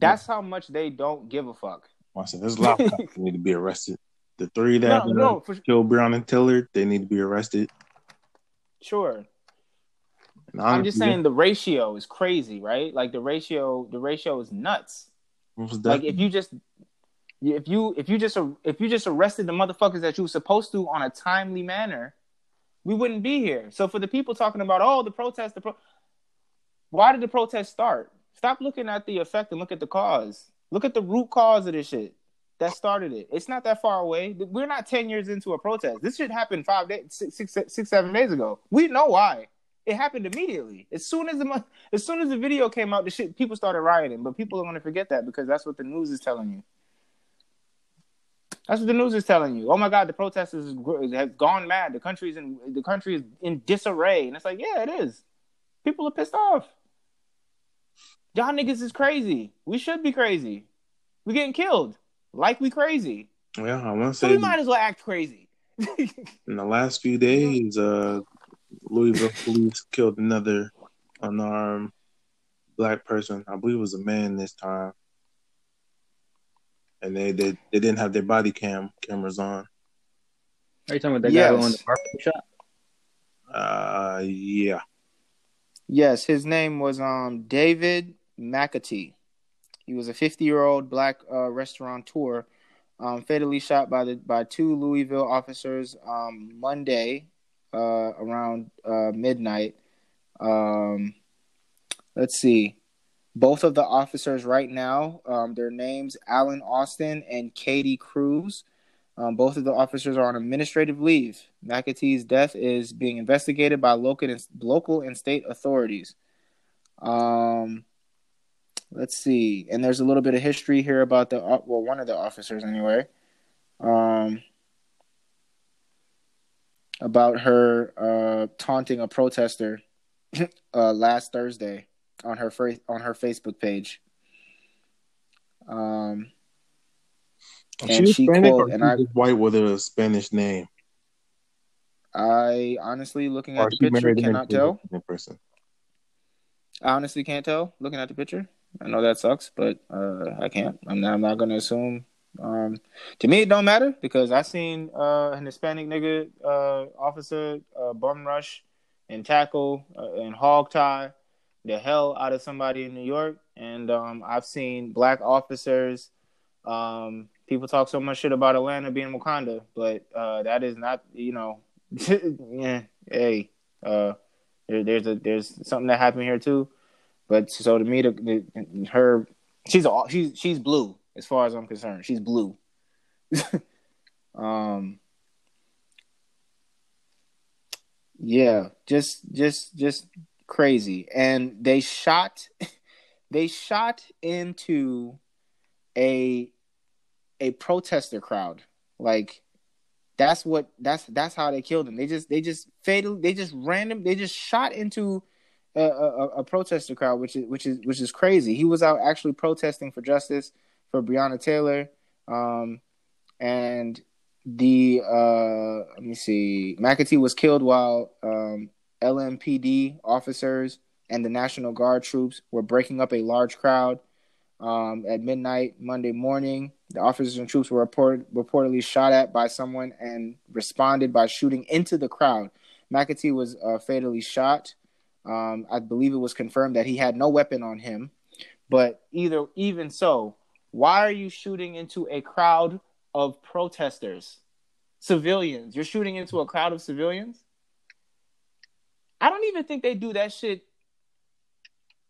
that's how much they don't give a fuck. I said, there's a lot of cops [laughs] need to be arrested. The three that no, no, for... killed Breonna Taylor, they need to be arrested. Sure. I'm just saying the ratio is crazy, right? Like the ratio, the ratio is nuts. Like if you just, if you if you just if you just arrested the motherfuckers that you were supposed to on a timely manner, we wouldn't be here. So for the people talking about oh the protest, the pro, why did the protest start? Stop looking at the effect and look at the cause. Look at the root cause of this shit that started it. It's not that far away. We're not ten years into a protest. This shit happened five days, six, six, six, seven days ago. We know why. It happened immediately. As soon as the as soon as the video came out, the shit people started rioting. But people are going to forget that because that's what the news is telling you. That's what the news is telling you. Oh my God, the protesters have gone mad. The country's in the country is in disarray, and it's like, yeah, it is. People are pissed off. Y'all niggas is crazy. We should be crazy. We getting killed like we crazy. Yeah, I want to say so we might as well act crazy. [laughs] in the last few days, uh, Louisville [laughs] police killed another unarmed black person. I believe it was a man this time, and they they, they didn't have their body cam cameras on. Are you talking about the yes. guy who owned the barber shop? Uh, yeah. Yes, his name was um David McAtee. He was a 50 year old black uh, restaurateur, um, fatally shot by the by two Louisville officers um, Monday uh, around uh, midnight. Um, let's see. Both of the officers right now, um, their names Alan Austin and Katie Crews. Um, both of the officers are on administrative leave. McAtee's death is being investigated by local and, local and state authorities. Um, let's see. And there's a little bit of history here about the well, one of the officers anyway. Um, about her uh, taunting a protester [laughs] uh, last Thursday on her fa- on her Facebook page. Um, and she, she quote, and I white with a Spanish name. I honestly, looking at the picture, cannot tell. In person. I honestly can't tell looking at the picture. I know that sucks, but uh, I can't. I'm not. I'm not gonna assume. Um, to me, it don't matter because I seen uh, an Hispanic nigga uh, officer uh, bum rush and tackle uh, and hog tie the hell out of somebody in New York, and um, I've seen black officers. Um, people talk so much shit about Atlanta being Wakanda, but uh, that is not, you know, [laughs] yeah. Hey, uh, there, there's a there's something that happened here too. But so to me, the, the her she's she's she's blue as far as I'm concerned. She's blue. [laughs] um. Yeah, just just just crazy. And they shot [laughs] they shot into a a protester crowd. Like that's what that's that's how they killed him. They just they just fatal they just random they just shot into a, a, a, protester crowd, which is which is which is crazy. He was out actually protesting for justice for Breonna Taylor, um, and the uh, let me see, McAtee was killed while um, LMPD officers and the National Guard troops were breaking up a large crowd um, at midnight Monday morning. The officers and troops were report- reportedly shot at by someone and responded by shooting into the crowd. McAtee was uh, fatally shot. Um, I believe it was confirmed that he had no weapon on him. But either even so, why are you shooting into a crowd of protesters, civilians? You're shooting into a crowd of civilians. I don't even think they do that shit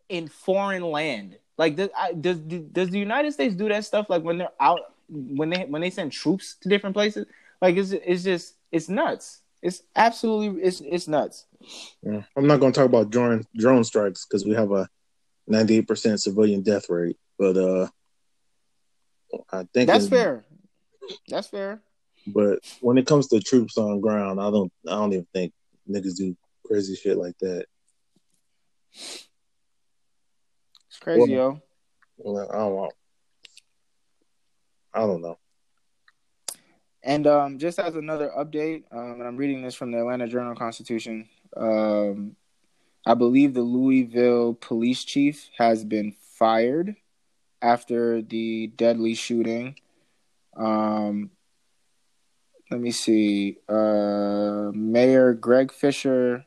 in foreign land. Like, does, does does the United States do that stuff? Like when they're out, when they when they send troops to different places, like it's it's just it's nuts. It's absolutely it's it's nuts. Yeah. I'm not going to talk about drone drone strikes because we have a 98 percent civilian death rate, but uh, I think that's fair. That's fair. But when it comes to troops on ground, I don't I don't even think niggas do crazy shit like that It's crazy, well, yo. I don't know. I don't know. And um, just as another update, um, and I'm reading this from the Atlanta Journal Constitution. Um, I believe the Louisville police chief has been fired after the deadly shooting. Um, let me see. Uh, Mayor Greg Fisher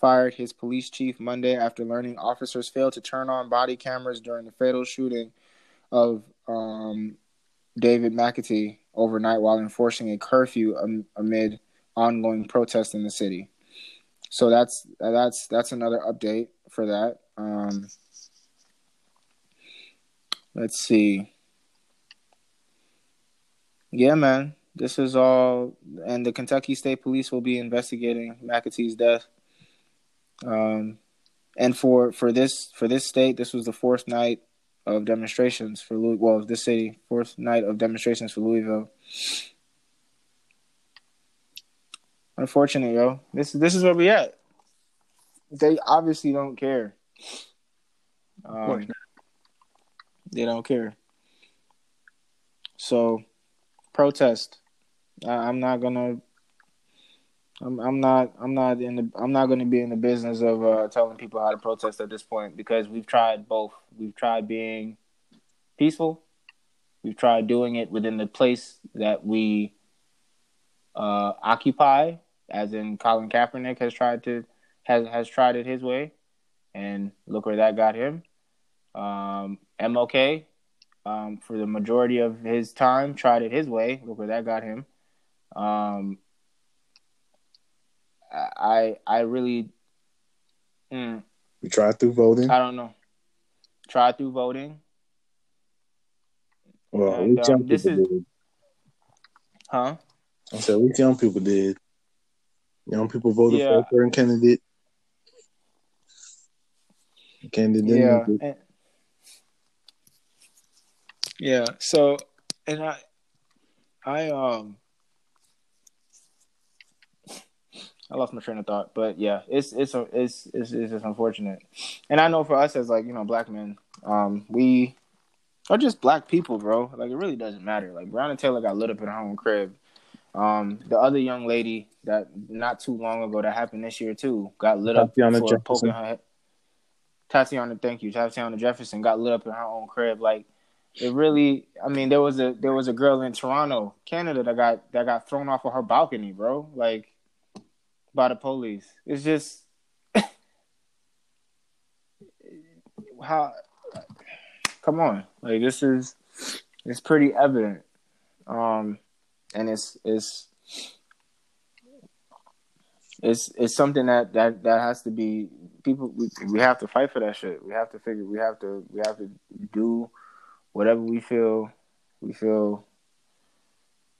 fired his police chief Monday after learning officers failed to turn on body cameras during the fatal shooting of um, David McAtee overnight while enforcing a curfew amid ongoing protests in the city. So that's that's that's another update for that. Um, let's see. Yeah, man. This is all, and the Kentucky State Police will be investigating McAtee's death. Um, and for for this for this state, this was the fourth night of demonstrations for Louis. Well, this city, fourth night of demonstrations for Louisville. Unfortunate, yo. This this is where we at. They obviously don't care. Um, they don't care. So, protest. I, I'm not gonna I'm I'm not I'm not in the I'm not going to be in the business of uh, telling people how to protest at this point because we've tried both. We've tried being peaceful. We've tried doing it within the place that we uh, occupy, as in Colin Kaepernick has tried to has has tried it his way, and look where that got him. Um, MLK, um, for the majority of his time, tried it his way. Look where that got him. Um, I I really. Mm, you tried through voting. I don't know. Try through voting. Well, and, um, young this is, did. Huh? I said, we young people did. Young people voted yeah. for a certain candidate. Candidate. Yeah. And, yeah. So, and I, I um, I lost my train of thought, but yeah, it's it's it's it's, it's just unfortunate, and I know for us as like you know black men, um, we are just black people, bro. Like it really doesn't matter. Like Breonna Taylor got lit up in her own crib. Um, the other young lady that not too long ago that happened this year too got lit up for poking her head. Tatiana, thank you, Tatiana Jefferson got lit up in her own crib. Like it really, I mean, there was a there was a girl in Toronto, Canada, that got that got thrown off of her balcony, bro. Like by the police. It's just [laughs] how. Come on, like this is it's pretty evident, um, and it's it's it's it's something that that that has to be people we, we have to fight for that shit we have to figure we have to we have to do whatever we feel we feel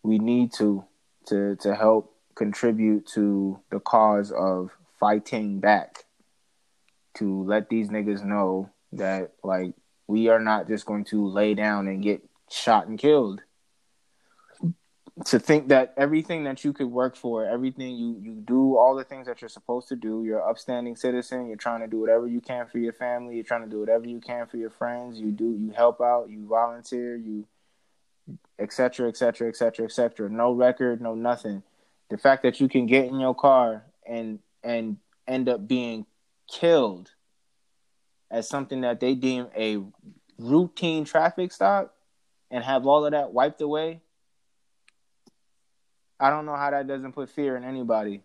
we need to to to help contribute to the cause of fighting back to let these niggas know that like we are not just going to lay down and get shot and killed to think that everything that you could work for, everything you you do, all the things that you're supposed to do, you're an upstanding citizen. You're trying to do whatever you can for your family. You're trying to do whatever you can for your friends. You do you help out. You volunteer. You etc. etc. etc. etc. No record, no nothing. The fact that you can get in your car and and end up being killed as something that they deem a routine traffic stop and have all of that wiped away I don't know how that doesn't put fear in anybody.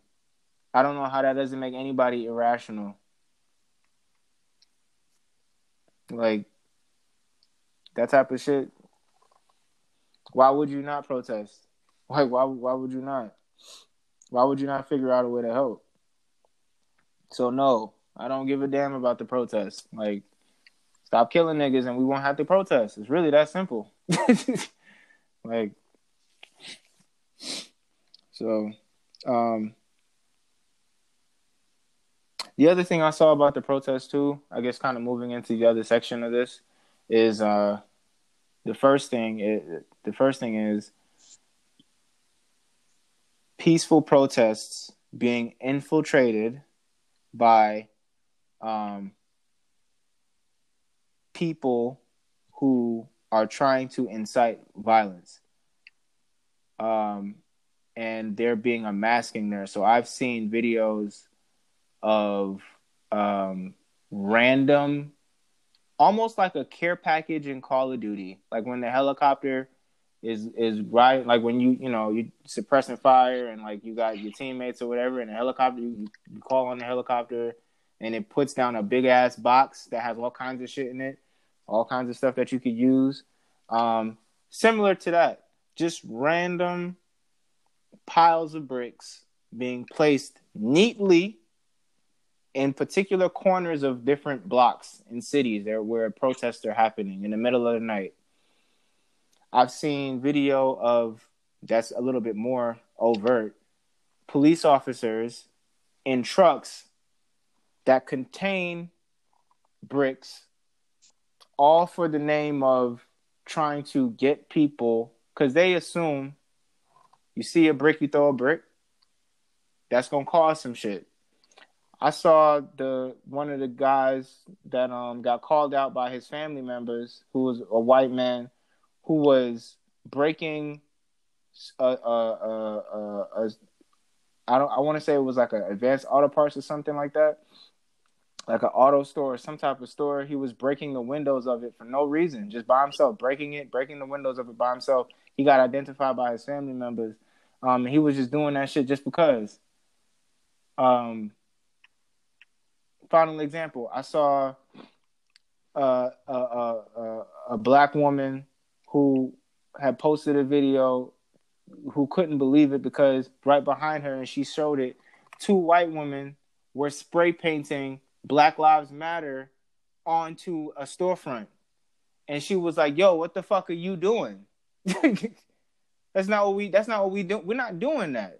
I don't know how that doesn't make anybody irrational. Like that type of shit. Why would you not protest? Like why why would you not? Why would you not figure out a way to help? So no, I don't give a damn about the protest. Like stop killing niggas and we won't have to protest. It's really that simple. [laughs] like so, um, the other thing I saw about the protest too, I guess, kind of moving into the other section of this, is uh, the first thing. It, the first thing is peaceful protests being infiltrated by um, people who are trying to incite violence. Um, and there being a masking there. So I've seen videos of um, random, almost like a care package in Call of Duty, like when the helicopter is is right, like when you you know you suppressing fire and like you got your teammates or whatever, and a helicopter you, you call on the helicopter, and it puts down a big ass box that has all kinds of shit in it, all kinds of stuff that you could use. Um, similar to that, just random piles of bricks being placed neatly in particular corners of different blocks in cities there where protests are happening in the middle of the night. I've seen video of that's a little bit more overt police officers in trucks that contain bricks all for the name of trying to get people because they assume you see a brick, you throw a brick. That's gonna cause some shit. I saw the one of the guys that um got called out by his family members, who was a white man, who was breaking a a a, a, a I don't I want to say it was like an advanced auto parts or something like that, like an auto store or some type of store. He was breaking the windows of it for no reason, just by himself, breaking it, breaking the windows of it by himself. He got identified by his family members. Um, he was just doing that shit just because. Um, final example, I saw a, a, a, a black woman who had posted a video who couldn't believe it because right behind her and she showed it, two white women were spray painting Black Lives Matter onto a storefront. And she was like, "Yo, what the fuck are you doing?" [laughs] that's not what we that's not what we do. We're not doing that.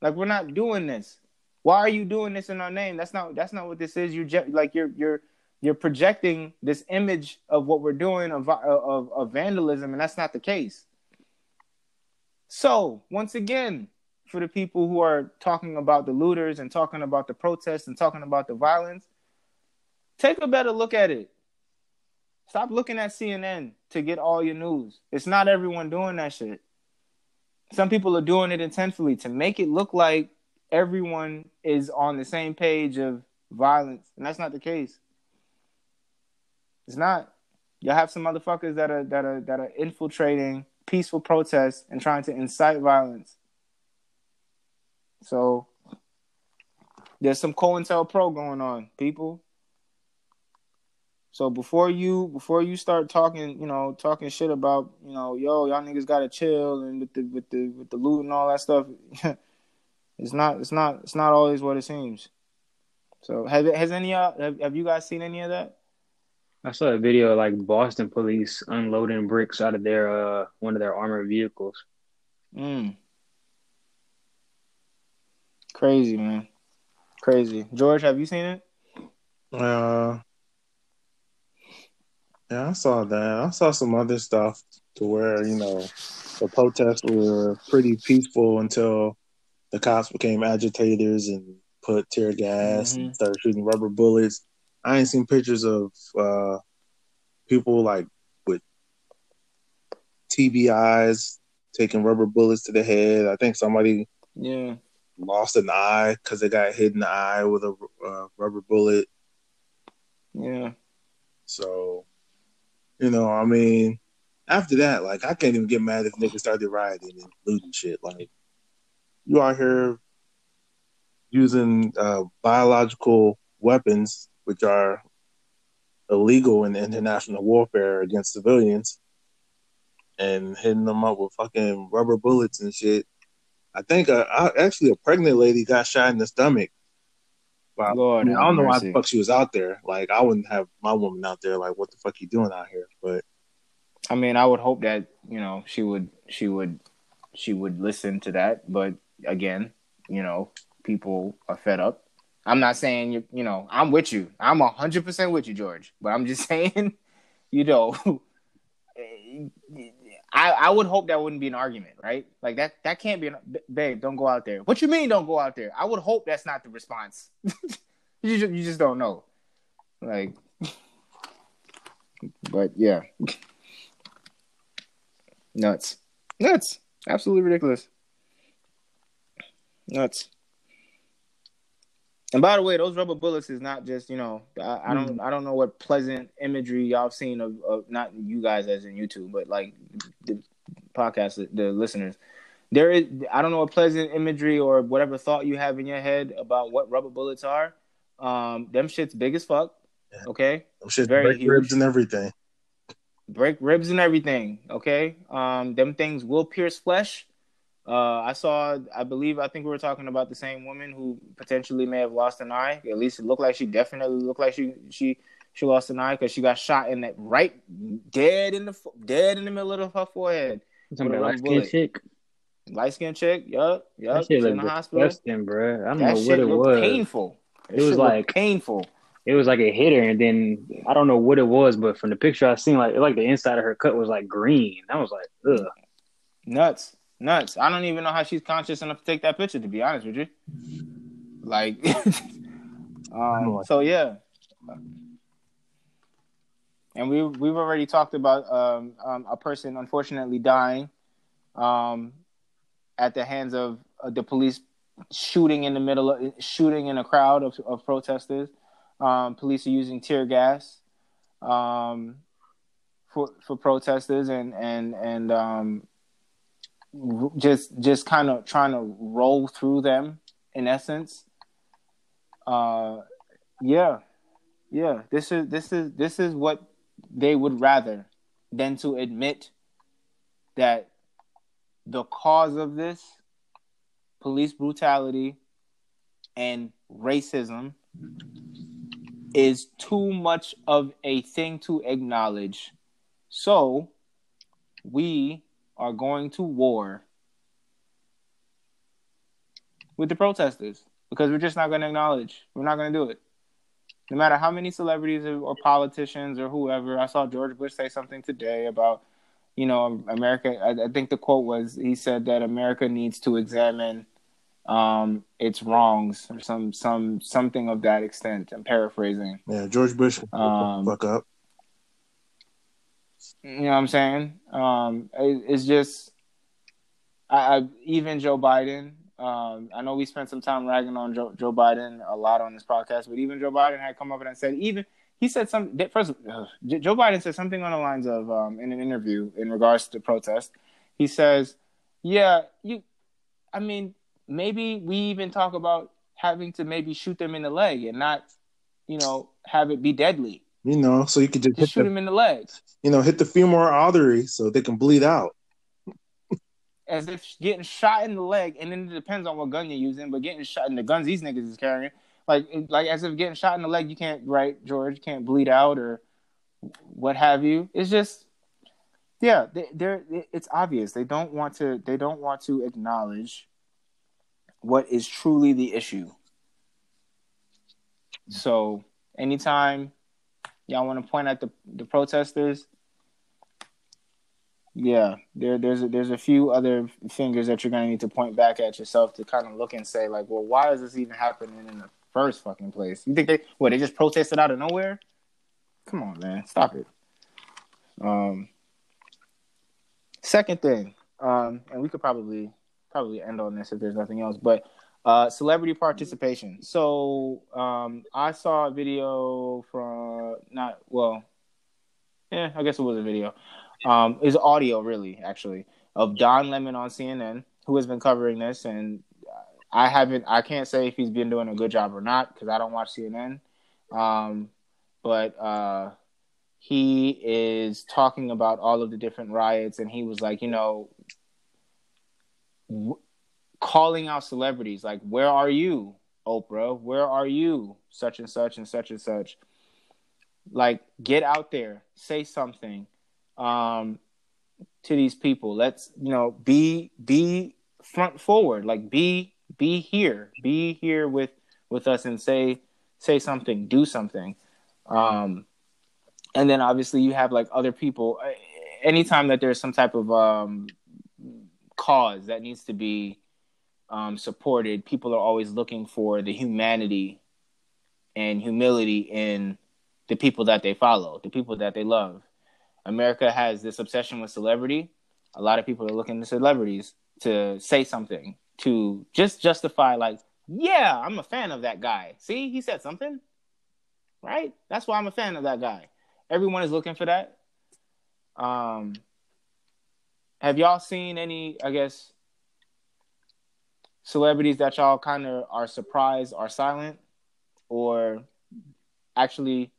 Like we're not doing this. Why are you doing this in our name? That's not that's not what this is. You're like you're you're you're projecting this image of what we're doing of, of, of vandalism, and that's not the case. So once again, for the people who are talking about the looters and talking about the protests and talking about the violence, take a better look at it. Stop looking at CNN to get all your news. It's not everyone doing that shit. Some people are doing it intentionally to make it look like everyone is on the same page of violence, and that's not the case. It's not. Y'all have some motherfuckers that are that are that are infiltrating peaceful protests and trying to incite violence. So there's some COINTELPRO going on, people. So before you before you start talking, you know, talking shit about, you know, yo, y'all niggas gotta chill and with the with the with the loot and all that stuff, [laughs] it's not it's not it's not always what it seems. So have has any uh have, have you guys seen any of that? I saw a video of like Boston police unloading bricks out of their uh one of their armored vehicles. Mm. Crazy man, crazy. George, have you seen it? Uh, yeah, I saw that. I saw some other stuff to where you know the protests were pretty peaceful until the cops became agitators and put tear gas Mhm. and started shooting rubber bullets. I ain't seen pictures of uh, people like with TBIs taking rubber bullets to the head. I think somebody Yeah. lost an eye because they got hit in the eye with a uh, rubber bullet. Yeah. So, you know, I mean, after that, like, I can't even get mad if niggas started rioting and looting shit. Like, you out here using uh, biological weapons, which are illegal in international warfare against civilians, and hitting them up with fucking rubber bullets and shit. I think uh, I, actually a pregnant lady got shot in the stomach. Wow. Lord I, mean, I don't know why the fuck she was out there. Like, I wouldn't have my woman out there. Like, what the fuck you doing out here? But I mean, I would hope that you know she would she would she would listen to that, but again, you know, people are fed up. I'm not saying you you know I'm with you. I'm hundred percent with you, George. But I'm just [laughs] saying, you know, I I would hope that wouldn't be an argument, right? Like that that can't be an babe. Don't go out there. What you mean? Don't go out there? I would hope that's not the response. [laughs] you just, you just don't know, like. But yeah. Nuts. Nuts. Absolutely ridiculous. Nuts. And by the way, those rubber bullets is not just, you know, I, I don't I don't know what pleasant imagery y'all seen of, of not you guys as in YouTube, but like the podcast the listeners. There is I don't know what pleasant imagery or whatever thought you have in your head about what rubber bullets are. Um, them shit's big as fuck. Yeah. Okay them shit Very break huge. ribs and everything. break ribs and everything. Okay, um, them things will pierce flesh. Uh, I saw, I believe, I think we were talking about the same woman who potentially may have lost an eye. At least it looked like she definitely looked like she she she lost an eye because she got shot in that right dead in the dead in the middle of her forehead. A light skinned chick. Light skinned chick. Yup, yup. That shit in the hospital. bro. I don't That know what it was. painful. That It was like- painful. It was like it hit her, and then I don't know what it was, but from the picture I seen, like like the inside of her cut was like green. I was like, ugh. Nuts, nuts. I don't even know how she's conscious enough to take that picture. To be honest with you, like, [laughs] um, so yeah. And we we've already talked about um, um, a person unfortunately dying um, at the hands of uh, the police shooting in the middle of shooting in a crowd of, of protesters. Um, police are using tear gas um, for for protesters and and and um, just just kind of trying to roll through them in essence. Uh yeah. Yeah. This is this is this is what they would rather than to admit that the cause of this police brutality and racism is too much of a thing to acknowledge. So we are going to war with the protesters because we're just not going to acknowledge. We're not going to do it. No matter how many celebrities or, politicians or whoever, I saw George Bush say something today about, you know, America. I, I think the quote was he said that America needs to examine um, its wrongs or some some something of that extent. I'm paraphrasing. Yeah, George Bush, Um, fuck up. You know what I'm saying? Um, it, it's just, I, I even Joe Biden. Um, I know we spent some time ragging on Joe, Joe Biden a lot on this podcast, but even Joe Biden had come up and said even he said some first. Uh, Joe Biden said something on the lines of um, in an interview in regards to the protest. He says, "Yeah, you. I mean, maybe we even talk about having to maybe shoot them in the leg and not, you know, have it be deadly. You know, so you could just, just shoot the, them in the legs. You know, hit the femoral artery so they can bleed out. As if getting shot in the leg, and then it depends on what gun you're using, but getting shot in the guns these niggas is carrying, like like as if getting shot in the leg, you can't right, George, you can't bleed out or what have you. It's just yeah, they, they're it's obvious they don't want to they don't want to acknowledge what is truly the issue. So anytime y'all want to point at the the protesters, yeah, there there's a, there's a few other fingers that you're gonna need to point back at yourself to kind of look and say like, well, why is this even happening in the first fucking place? You think they what they just protested out of nowhere? Come on, man, stop it. Um, second thing, um, and we could probably probably end on this if there's nothing else. But uh, celebrity participation. So um, I saw a video from not well, yeah, I guess it was a video. Um, it's audio really actually of Don Lemon on CNN who has been covering this, and I haven't. I can't say if he's been doing a good job or not because I don't watch CNN. Um, but uh, he is talking about all of the different riots, and he was like, you know, w- calling out celebrities like, "Where are you, Oprah? Where are you, such and such and such and such?" Like, get out there, say something um, to these people. Let's, you know, be be front forward, like be be here, be here with with us, and say say something, do something. Um, and then obviously you have like other people. Anytime that there's some type of um, cause that needs to be um, supported, people are always looking for the humanity and humility in the people that they follow, the people that they love. America has this obsession with celebrity. A lot of people are looking to celebrities to say something, to just justify, like, yeah, I'm a fan of that guy. See, he said something, right? That's why I'm a fan of that guy. Everyone is looking for that. Um, have y'all seen any, I guess, celebrities that y'all kind of are surprised are silent or actually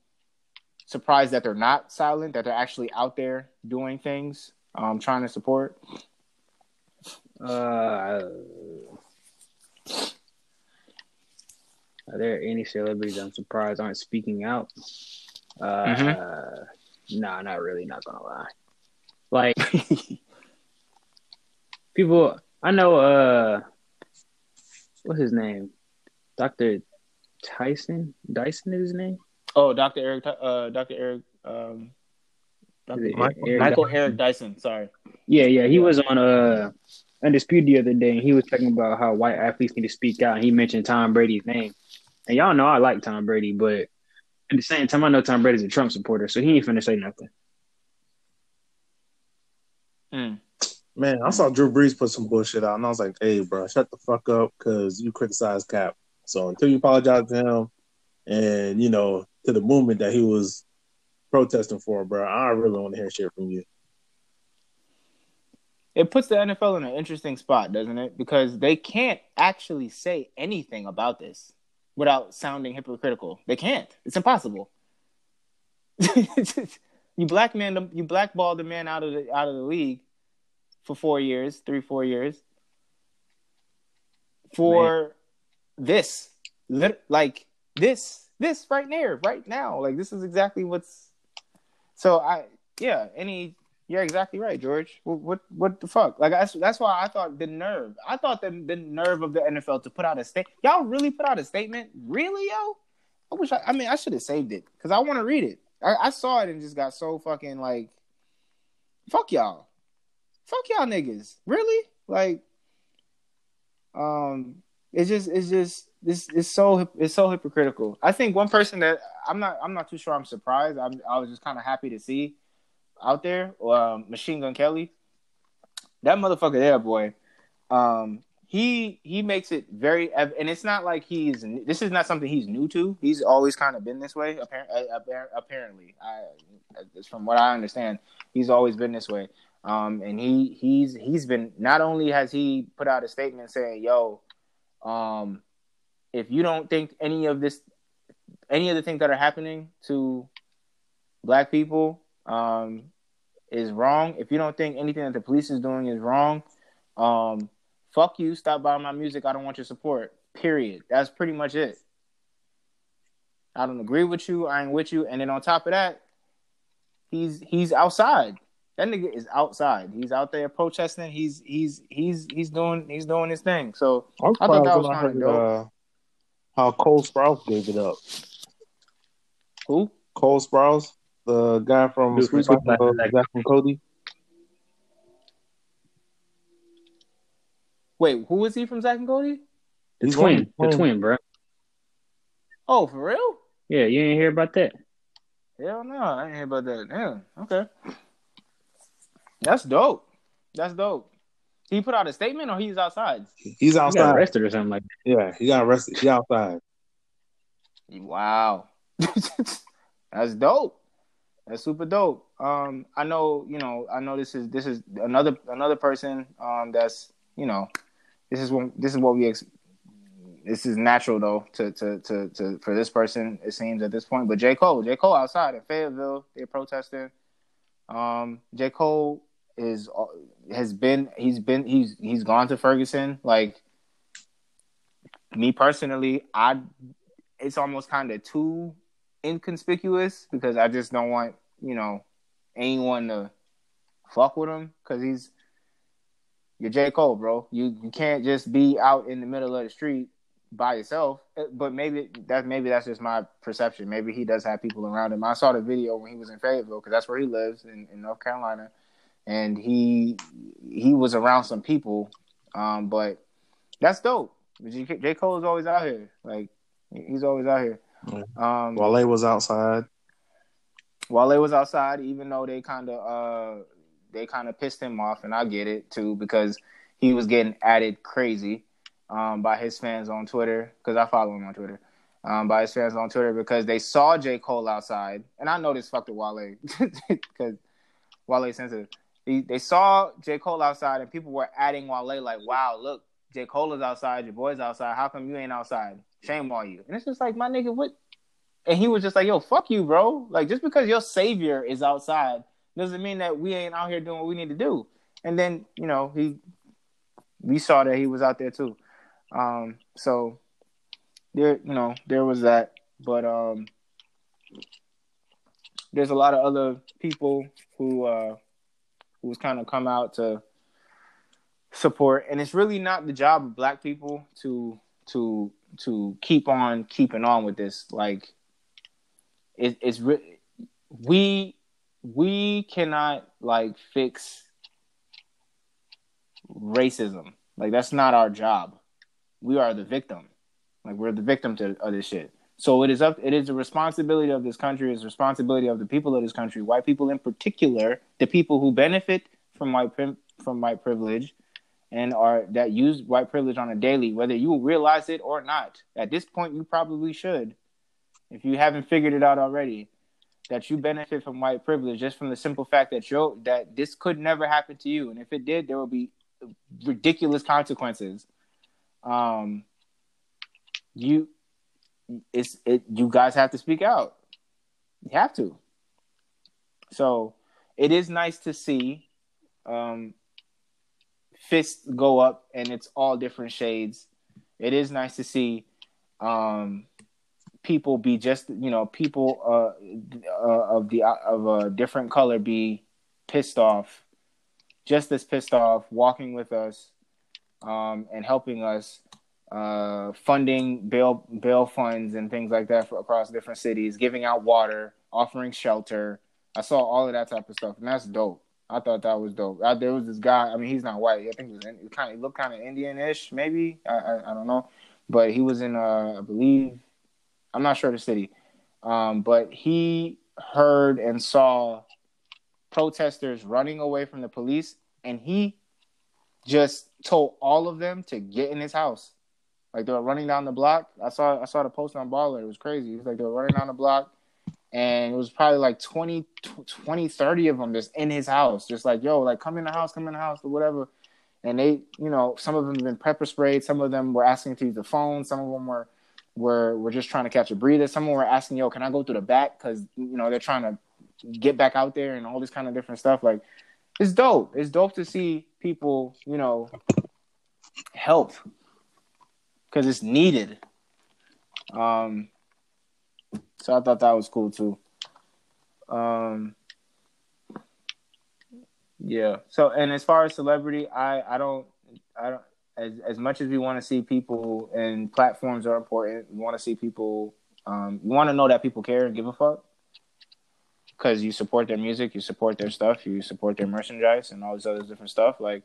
surprised that they're not silent, that they're actually out there doing things, um, trying to support? Uh, are there any celebrities I'm surprised aren't speaking out? Uh, mm-hmm. nah, not really. Not gonna lie. Like [laughs] people, I know. Uh, what's his name? Doctor Tyson. Dyson is his name. Oh, Doctor Eric. Uh, Doctor Eric. Um, Dr. Michael, Eric, Michael Eric Dyson. Sorry. Yeah, yeah. He was on uh Undisputed the other day, and he was talking about how white athletes need to speak out. And he mentioned Tom Brady's name, and y'all know I like Tom Brady, but at the same time, I know Tom Brady's a Trump supporter, so he ain't finna say nothing. Mm. Man, I saw Drew Brees put some bullshit out, and I was like, "Hey, bro, shut the fuck up," because you criticize Cap. So until you apologize to him, and you know to the movement that he was protesting for, bro, I really want to hear shit from you. It puts the NFL in an interesting spot, doesn't it? Because they can't actually say anything about this without sounding hypocritical. They can't. It's impossible. [laughs] you black you blackball the man out of the out of the league for four years, three four years for man. this, like this, this right there, right now. Like this is exactly what's. So I yeah, any you're exactly right, George. What, what what, the fuck? Like that's that's why I thought the nerve. I thought the the nerve of the NFL to put out a state. Y'all really put out a statement? Really, yo? I wish I. I mean, I should have saved it because I want to read it. I, I, saw it and just got so fucking like, fuck y'all, fuck y'all niggas. Really? Like, um, it's just it's just this it's so it's so hypocritical. I think one person that I'm not I'm not too sure I'm surprised. I'm, I was just kind of happy to see out there, um, Machine Gun Kelly, that motherfucker there, boy. Um, he he makes it very and it's not like he's this is not something he's new to he's always kind of been this way apparently apparently I, from what i understand he's always been this way um and he he's he's been not only has he put out a statement saying yo um if you don't think any of this any of the things that are happening to black people um is wrong if you don't think anything that the police is doing is wrong um fuck you, stop buying my music, I don't want your support. Period. That's pretty much it. I don't agree with you, I ain't with you. And then on top of that, he's he's outside. That nigga is outside. He's out there protesting. He's he's he's he's doing he's doing his thing. So I'm I thought that was kind of dope. Uh, how Cole Sprouse gave it up. Who? Cole Sprouse, the guy from Dude, Suite Zack and Cody. Wait, who is he from Zack and Cody? The He's twin, the twin, bro. Oh, for real? Yeah, you ain't hear about that. Hell no, I ain't hear about that. Yeah, okay. That's dope. That's dope. He put out a statement, or he's outside. He's outside. He got arrested or something like that. Yeah, he got arrested. He outside. Wow, [laughs] that's dope. That's super dope. Um, I know, you know, I know this is this is another another person um that's you know this is what this is what we ex- this is natural though to, to to to for this person it seems at this point. But J Cole, J Cole outside in Fayetteville, they're protesting. Um, J Cole is has been he's been he's he's gone to Ferguson. Like me personally, I it's almost kind of too inconspicuous because I just don't want you know anyone to fuck with him because he's you're J. Cole, bro. You you can't just be out in the middle of the street by yourself. Uh, but maybe that maybe that's just my perception. Maybe he does have people around him. I saw the video when he was in Fayetteville because that's where he lives in, in North Carolina, and he he was around some people. Um, but that's dope. J. Cole is always out here. Like he's always out here. Um, Wale was outside. Wale was outside, even though they kind of uh, they kind of pissed him off, and I get it too because he was getting added crazy um, by his fans on Twitter because I follow him on Twitter. Um, by his fans on Twitter because they saw J Cole outside, and I know this fucked with Wale [laughs] because Wale sensitive. He, they saw J Cole outside, and people were adding Wale like, "Wow, look, J Cole is outside, your boy's outside. How come you ain't outside? Shame on you." And it's just like, my nigga, what? And he was just like, "Yo, fuck you, bro. Like, just because your savior is outside doesn't mean that we ain't out here doing what we need to do. And then, you know, he we saw that he was out there too. Um, so there, you know, there was that. But um, there's a lot of other people who uh, who's kind of come out to support, and it's really not the job of Black people to to to keep on keeping on with this. Like, it, it's we we cannot like fix racism. Like that's not our job. We are the victim. Like we're the victim to of this shit. So it is up. It is the responsibility of this country. It's responsibility of the people of this country, white people in particular, the people who benefit from white from white privilege, and are that use white privilege on a daily, whether you realize it or not. At this point, you probably should, if you haven't figured it out already that you benefit from white privilege just from the simple fact that you that this could never happen to you, and if it did, there will be ridiculous consequences. Um, you, it's it. You guys have to speak out. You have to. So, it is nice to see um, fists go up, and it's all different shades. It is nice to see um, people be just you know people uh, uh, of the of a different color be pissed off, just as pissed off, walking with us um, and helping us, uh, funding bail bail funds and things like that for, across different cities, giving out water, offering shelter. I saw all of that type of stuff, and that's dope. I thought that was dope. I, there was this guy. I mean, he's not white. I think he was in, kind of looked kind of Indian-ish, maybe. I, I, I don't know, but he was in, uh, I believe, I'm not sure the city, um, but he heard and saw protesters running away from the police, and he just told all of them to get in his house. Like they were running down the block. I saw I saw the post on Baller. It was crazy. It was like they were running down the block, and it was probably like 20, 20 30 of them just in his house, just like yo, like come in the house, come in the house, or whatever. And they, you know, some of them have been pepper sprayed. Some of them were asking to use the phone. Some of them were were were just trying to catch a breather. Some of them were asking, yo, can I go through the back? Because you know they're trying to get back out there and all this kind of different stuff. Like it's dope. It's dope to see people, you know, help because it's needed. Um, so I thought that was cool too. Um, yeah. So and as far as celebrity, I I don't I don't as as much as we want to see people and platforms are important. We want to see people. Um, you want to know that people care and give a fuck because you support their music, you support their stuff, you support their merchandise, and all this other different stuff. Like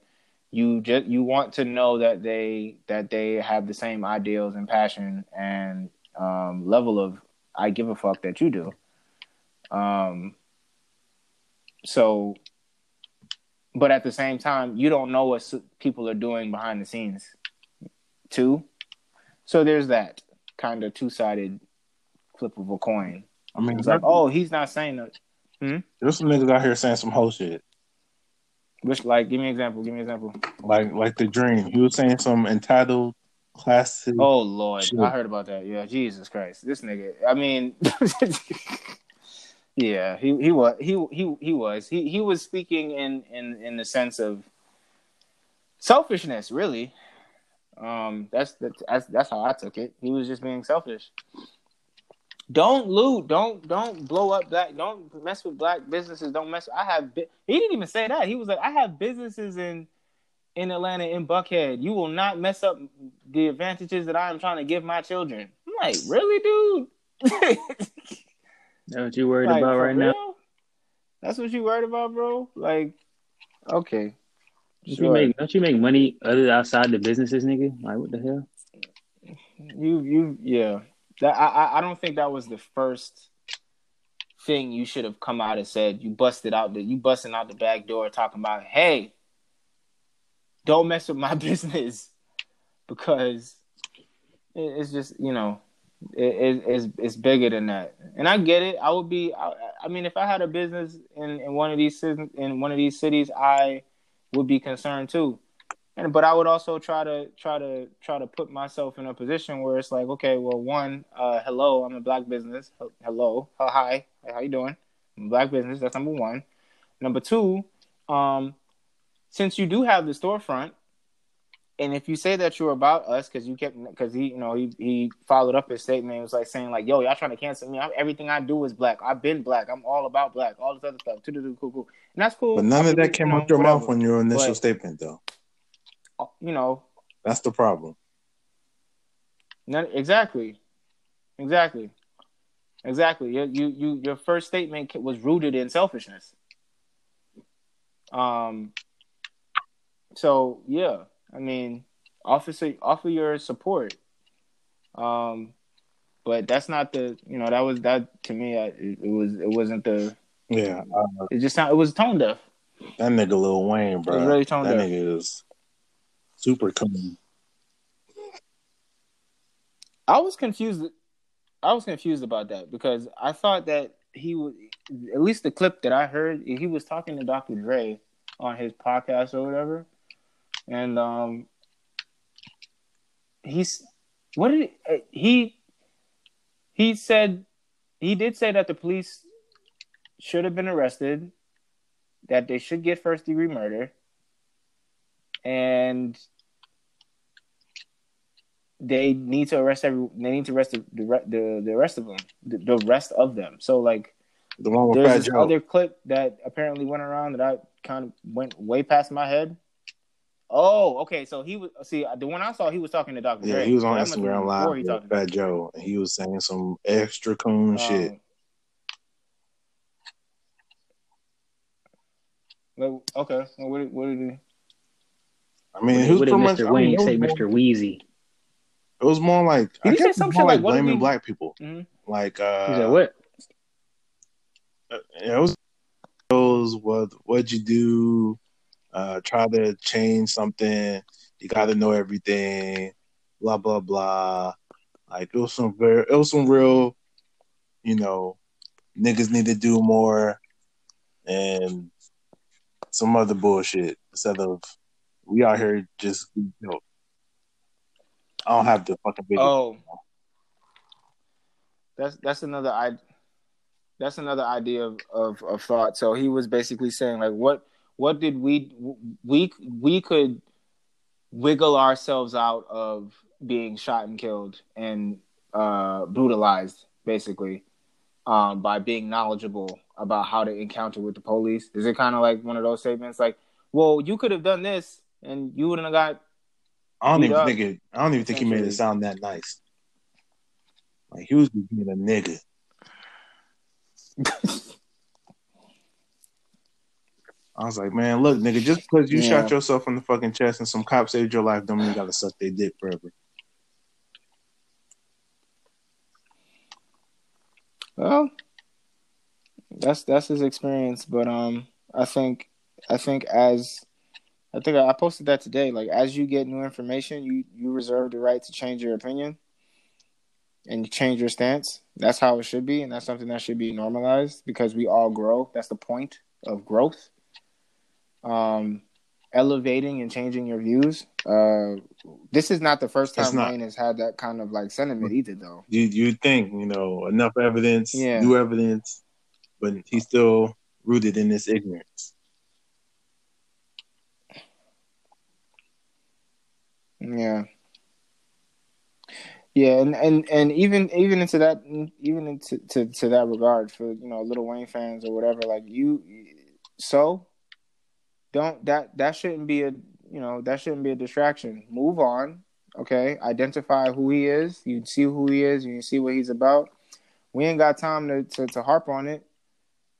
you just you want to know that they that they have the same ideals and passion and um, level of I give a fuck that you do. Um. So, but at the same time, you don't know what people are doing behind the scenes, too. So there's that kind of two sided flip of a coin. I mean, it's like, oh, he's not saying that. Hmm? There's some niggas out here saying some whole shit. Which, like, give me an example. Give me an example. Like, like the dream. He was saying some entitled classic. Oh Lord, shit. I heard about that. Yeah, Jesus Christ, this nigga. I mean, [laughs] yeah, he he was he he he was he he was speaking in in in the sense of selfishness, really. Um, that's that's that's how I took it. He was just being selfish. Don't loot. Don't don't blow up black. Don't mess with black businesses. Don't mess. I have. He didn't even say that. He was like, I have businesses in in Atlanta in Buckhead. You will not mess up the advantages that I am trying to give my children. I'm like, really, dude? That's what you worried like, about right real? now? That's what you worried about, bro? Like, okay. Don't sure. you make don't you make money other outside the businesses, nigga? Like what the hell? You you yeah. That I I don't think that was the first thing you should have come out and said. You busted out the you busting out the back door talking about, hey, don't mess with my [laughs] business because it's just you know it, it's it's bigger than that. And I get it. I would be. I, I mean, if I had a business in in one of these in one of these cities, I would be concerned too and but I would also try to try to try to put myself in a position where it's like, okay, well, one, uh, hello, I'm a black business. Hello, hi, how you doing? I'm black business. That's number one. Number two, um, since you do have the storefront, and if you say that you're about us, because you kept, because he, you know, he he followed up his statement. It was like saying like, yo, y'all trying to cancel me? I'm, everything I do is black. I've been black. I'm all about black. All this other stuff. Cool, cool. And that's cool. But none of that came out your mouth when your initial statement, though you know. That's the problem. Not, exactly, exactly, exactly. You, you, you, your first statement was rooted in selfishness. Um. So yeah, I mean, offer offer your support. Um, but that's not the you know that was that to me. it, it was it wasn't the yeah. Uh, it just sound, it was tone deaf. That nigga Lil Wayne, bro. really that deaf. nigga is super clean. I was confused. I was confused about that because I thought that he would, at least the clip that I heard, he was talking to Dr. Dre on his podcast or whatever, and um, he's what did he, he he said he did say that the police should have been arrested, that they should get first degree murder, and they need to arrest every. They need to arrest the the the rest of them, the, the rest of them. So like, the one with there's this Joe. other clip that apparently went around that I kind of went way past my head. Oh, okay. So he was see the one I saw. He was talking to Dr. Yeah, Dre. he was on Instagram Live with Fat Joe, and he was saying some extra coon um, shit. Okay, well, what, what did he? I mean, who's pretty much Mr. Wayne say, Mr. Weezy? It was more like Did I guess more like, like blaming we... black people. Mm-hmm. Like uh He said what? Uh, it was those what what'd you do? uh, try to change something. You got to know everything. Blah blah blah. Like it was some very, it was some real, you know, niggas need to do more, and some other bullshit instead of we out here just you know. I don't have the fucking video. Oh, that's that's another I. That's another idea of, of, of thought. So he was basically saying like, what what did we we we could wiggle ourselves out of being shot and killed and uh, brutalized, basically, um, by being knowledgeable about how to encounter with the police. Is it kind of like one of those statements, like, "Well, you could have done this, and you wouldn't have got." I don't even think it. I don't even think he made it sound that nice. Like he was being a nigga. [laughs] I was like, man, look, nigga, just because you Yeah. shot yourself in the fucking chest and some cop saved your life, don't mean you gotta suck their dick forever. Well, that's that's his experience, but um, I think I think as I think I posted that today. Like as you get new information, you you reserve the right to change your opinion and change your stance. That's how it should be, and that's something that should be normalized because we all grow. That's the point of growth. Um, elevating and changing your views. Uh, this is not the first time. Wayne has had that kind of like sentiment either, though. You you think you know enough evidence, Yeah. new evidence, but he's still rooted in this ignorance. Yeah. Yeah, and, and, and even even into that even into to, to that regard for you know Little Wayne fans or whatever like you so don't that that shouldn't be a you know that shouldn't be a distraction. Move on, okay? Identify who he is. You see who he is. You see what he's about. We ain't got time to to, to harp on it.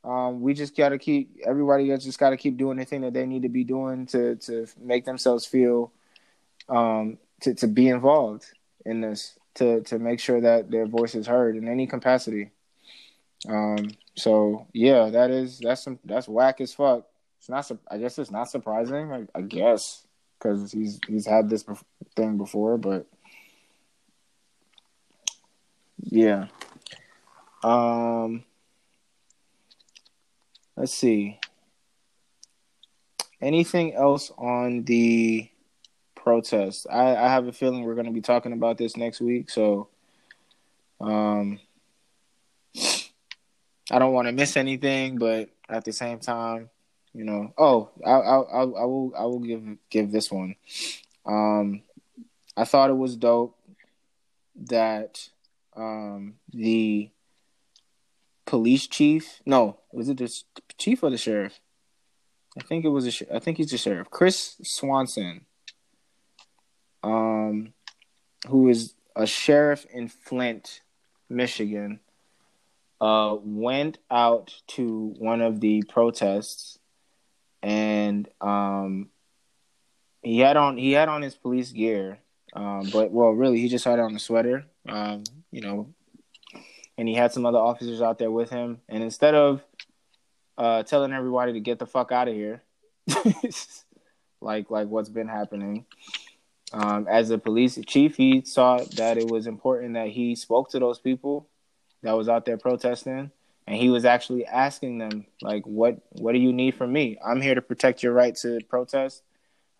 Um, we just gotta keep everybody else just gotta keep doing the thing that they need to be doing to to make themselves feel um, to to be involved in this to to make sure that their voice is heard in any capacity. Um, so yeah, that is that's some that's whack as fuck. It's not. I guess it's not surprising. I, I guess because he's he's had this thing before, but yeah. Um, let's see. Anything else on the protest? I, I have a feeling we're going to be talking about this next week, so um, I don't want to miss anything, but at the same time, you know. Oh, I I I, I will I will give give this one. Um, I thought it was dope that um the police chief no was it the chief or the sheriff i think it was a i think he's the sheriff chris swanson um who is a sheriff in flint michigan uh went out to one of the protests and um he had on he had on his police gear um but well really he just had on a sweater um you know and he had some other officers out there with him. And instead of uh, telling everybody to get the fuck out of here, [laughs] like like what's been happening, um, as a police chief, he saw that it was important that he spoke to those people that was out there protesting, and he was actually asking them like, "What what do you need from me? I'm here to protect your right to protest.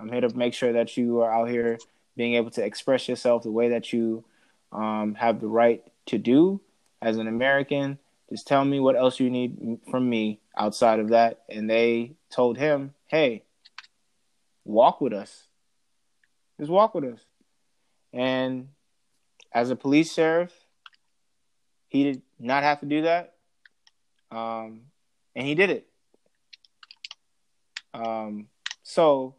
I'm here to make sure that you are out here being able to express yourself the way that you um, have the right to do." as an American, just tell me what else you need from me outside of that. And they told him, hey, walk with us. Just walk with us. And as a police sheriff, he did not have to do that. Um, and he did it. Um, so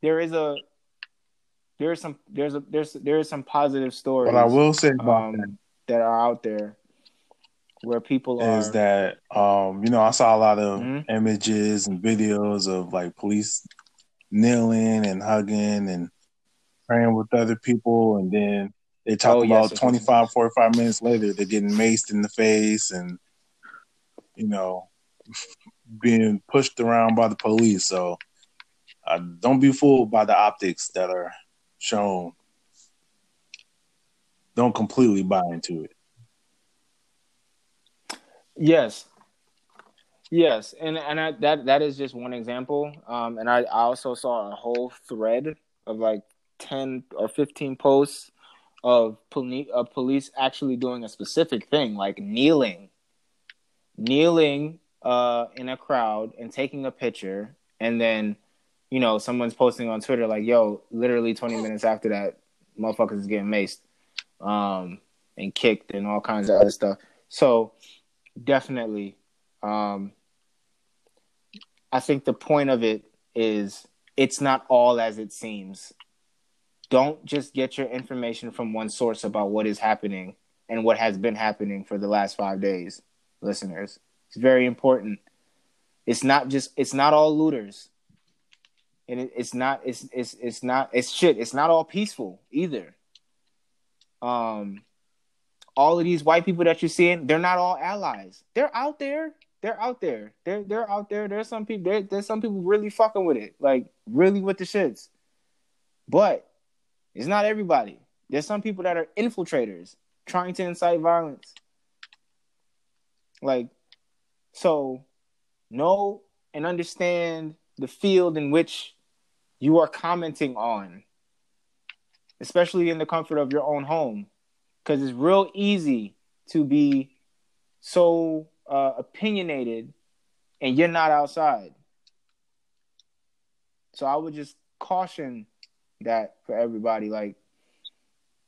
there is a there is some there's a there's there is some positive stories But I will say about that um, that are out there where people is are that um, you know, I saw a lot of Mhm. images and videos of like police kneeling and hugging and praying with other people and then they talk Oh, about yes, yes, 25 45 minutes later they're getting maced in the face and you know [laughs] being pushed around by the police. So uh, don't be fooled by the optics that are shown. Don't completely buy into it. Yes, yes, and and I, that that is just one example. Um, and I, I also saw a whole thread of like ten or fifteen posts of police of police actually doing a specific thing, like kneeling, kneeling uh, in a crowd and taking a picture, and then you know someone's posting on Twitter like, "Yo, literally twenty minutes after that, motherfuckers is getting maced, um, and kicked and all kinds of other stuff." So definitely, um, I think the point of it is it's not all as it seems. Don't just get your information from one source about what is happening and what has been happening for the last five days, listeners. It's very important. It's not just it's not all looters. And it, it's not it's it's it's not it's shit. It's not all peaceful either. Um all of these white people that you're seeing, they're not all allies. They're out there. They're out there. They're they're out there. There's some people. there's some people really fucking with it, like really with the shits. But it's not everybody. There's some people that are infiltrators trying to incite violence. Like, so know and understand the field in which you are commenting on, especially in the comfort of your own home because it's real easy to be so uh, opinionated and you're not outside. So I would just caution that for everybody. Like,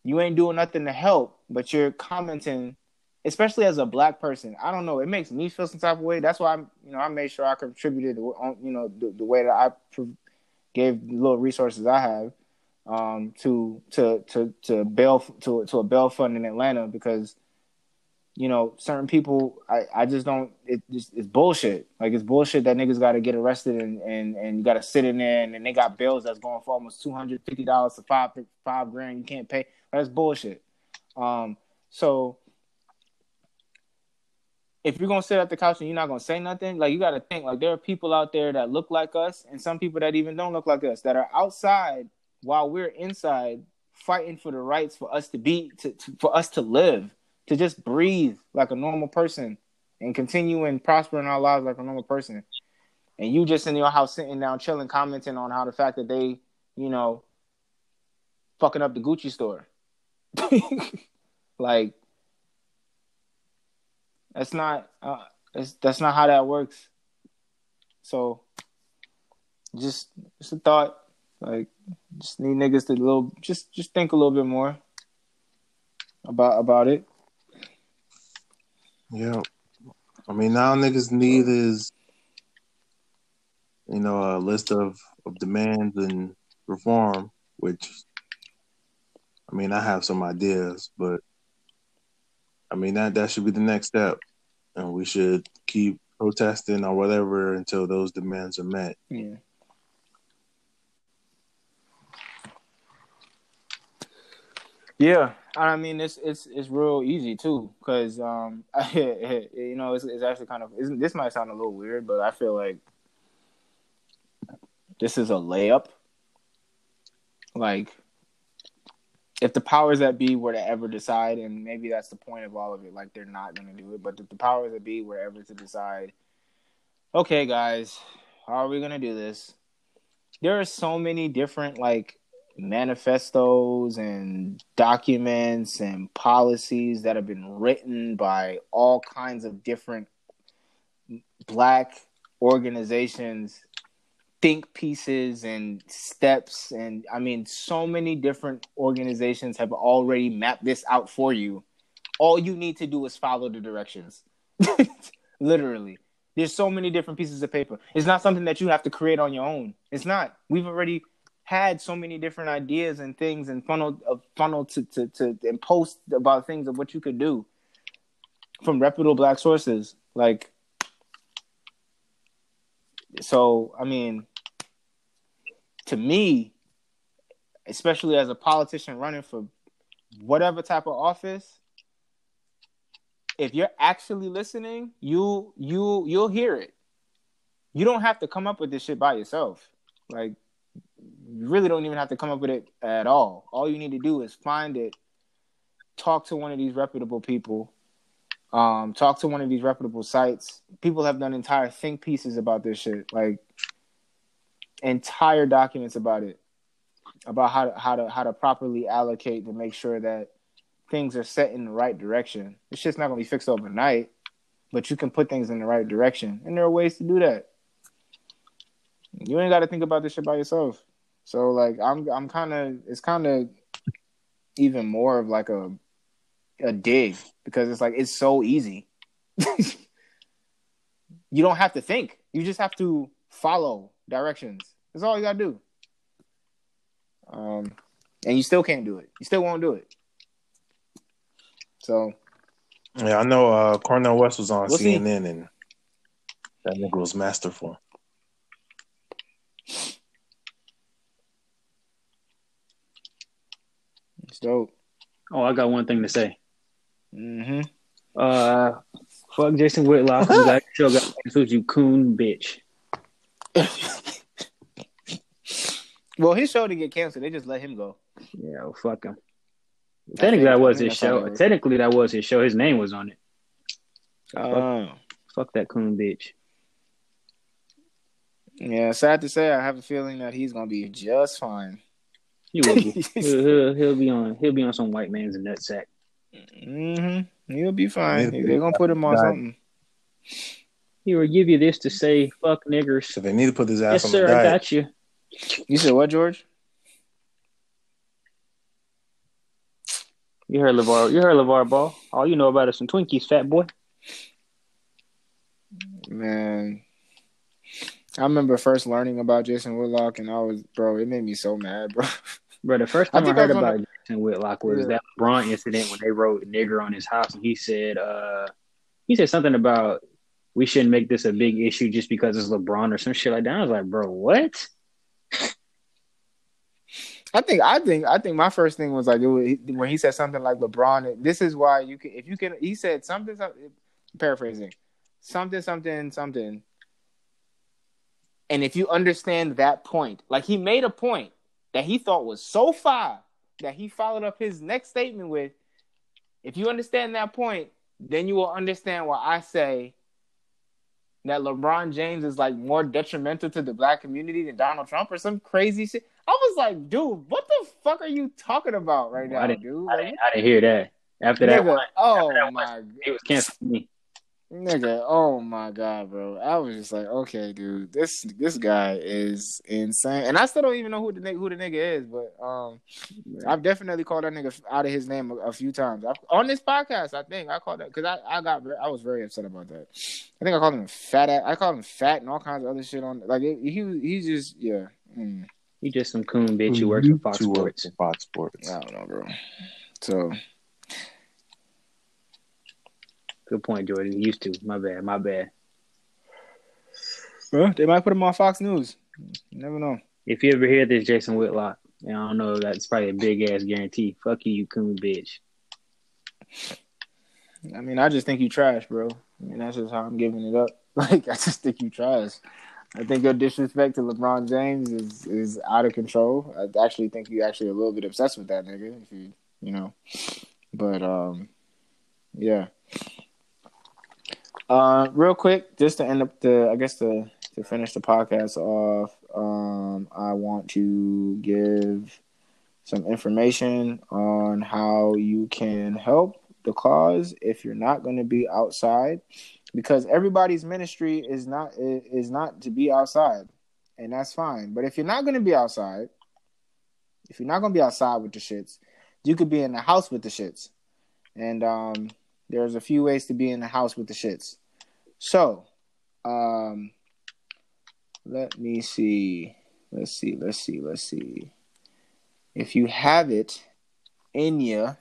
you ain't doing nothing to help, but you're commenting, especially as a black person. I don't know. It makes me feel some type of way. That's why I'm, you know, I made sure I contributed, on, you know, the, the way that I gave the little resources I have um, to to to to bail to to a bail fund in Atlanta because you know certain people I, I just don't it it's bullshit. Like it's bullshit that niggas got to get arrested and and and you got to sit in there and, and they got bills that's going for almost two hundred fifty dollars to five five grand you can't pay. That's bullshit. Um so if you're gonna sit at the couch and you're not gonna say nothing, like you gotta think like there are people out there that look like us and some people that even don't look like us that are outside while we're inside fighting for the rights for us to be to, to, for us to live to just breathe like a normal person and continue and prosper in our lives like a normal person. And you just in your house sitting down chilling commenting on how the fact that they you know fucking up the gucci store. [laughs] Like that's not uh, that's not how that works. So just just a thought. Like, just need niggas to little just just think a little bit more about about it. Yeah, I mean now niggas need uh, is you know a list of of demands and reform, which I mean I have some ideas, but I mean that that should be the next step, and we should keep protesting or whatever until those demands are met. Yeah. Yeah, I mean it's it's it's real easy too, cause um, [laughs] you know it's, it's actually kind of this might sound a little weird, but I feel like this is a layup. Like, if the powers that be were to ever decide, and maybe that's the point of all of it, like they're not going to do it, but if the powers that be were ever to decide, okay, guys, how are we going to do this? There are so many different like manifestos and documents and policies that have been written by all kinds of different black organizations think pieces and steps. And i mean so many different organizations have already mapped this out for you. All you need to do is follow the directions. [laughs] Literally. There's so many different pieces of paper. It's not something that you have to create on your own. It's not. We've already had so many different ideas and things and funnel uh, funnel to, to to and post about things of what you could do from reputable black sources like so i mean to me especially as a politician running for whatever type of office if you're actually listening you you you'll hear it you don't have to come up with this shit by yourself. Like you really don't even have to come up with it at all. All you need to do is find it, talk to one of these reputable people, um, talk to one of these reputable sites. People have done entire think pieces about this shit, like entire documents about it, about how to how to how to properly allocate to make sure that things are set in the right direction. It's just not gonna be fixed overnight, but you can put things in the right direction, and there are ways to do that. You ain't got to think about this shit by yourself. So like I'm I'm kind of it's kind of even more of like a a dig because it's like it's so easy. [laughs] you don't have to think. You just have to follow directions. That's all you gotta do. Um, and you still can't do it. You still won't do it. So, yeah, I know. Uh, Cornel West was on We'll see. CNN, and that nigga was masterful. It's dope. Oh, I got one thing to say. hmm Uh, fuck Jason Whitlock. You got show got [laughs] you coon bitch. Well, his show to get canceled. They just let him go. Yeah, well, fuck him. Technically, that was his show. Technically, that was his show. His name was on it. Oh. Fuck that coon bitch. Yeah, sad to say, I have a feeling that he's gonna be just fine. He will be. [laughs] he'll, he'll, he'll be on. He'll be on some white man's nutsack. hmm He'll be fine. Maybe- They're gonna put him on Right. something. He will give you this to say fuck niggers. So they need to put this ass on the side. Yes, on sir. the I got you. You said what, George? You heard Levar. You heard LaVar Ball. All you know about is some Twinkies, fat boy. Man, I remember first learning about Jason Whitlock, and I was, bro, it made me so mad, bro. [laughs] Bro, the first time I, I heard about Jason Whitlock was Yeah. that LeBron incident when they wrote "nigger" on his house, and he said, uh, he said something about we shouldn't make this a big issue just because it's LeBron or some shit like that. I was like, bro, what? I think, I think, I think my first thing was like it was, when he said something like LeBron. This is why you can, if you can. He said something, something paraphrasing, something, something, something. And if you understand that point, like he made a point that he thought was so far that he followed up his next statement with, if you understand that point, then you will understand why I say that LeBron James is like more detrimental to the black community than Donald Trump or some crazy shit. I was like, dude, what the fuck are you talking about right now, I didn't- dude? I didn't, I didn't hear that. After that, nigga, one, oh that my it was canceled me. Nigga, oh my god, bro! I was just like, okay, dude, this this guy is insane, and I still don't even know who the nigga, who the nigga is, but um, I've definitely called that nigga out of his name a, a few times I've, on this podcast. I think I called that because I, I got I was very upset about that. I think I called him fat. I called him fat and all kinds of other shit on like it, he was- he's just yeah. Mm, He just some coon bitch who works for Fox To work Sports. for Fox Sports. I don't know, bro. So Good point, Jordan. Used to. My bad. My bad. well, they might put him on Fox News. You never know. If you ever hear this, Jason Whitlock, and I don't know, that's probably a big ass guarantee. Fuck you, you coon bitch. I mean, I just think you trash, bro. I mean, that's just how I'm giving it up. [laughs] Like, I just think you trash. I think your disrespect to LeBron James is is out of control. I actually think you actually a little bit obsessed with that nigga, if you you know. But um, yeah. Uh, real quick, just to end up the, I guess to to finish the podcast off, um, I want to give some information on how you can help the cause if you're not going to be outside because everybody's ministry is not is not to be outside and that's fine. But if you're not going to be outside if you're not going to be outside with the shits you could be in the house with the shits. And um there's a few ways to be in the house with the shits. So um let me see. Let's see let's see let's see. If you have it in you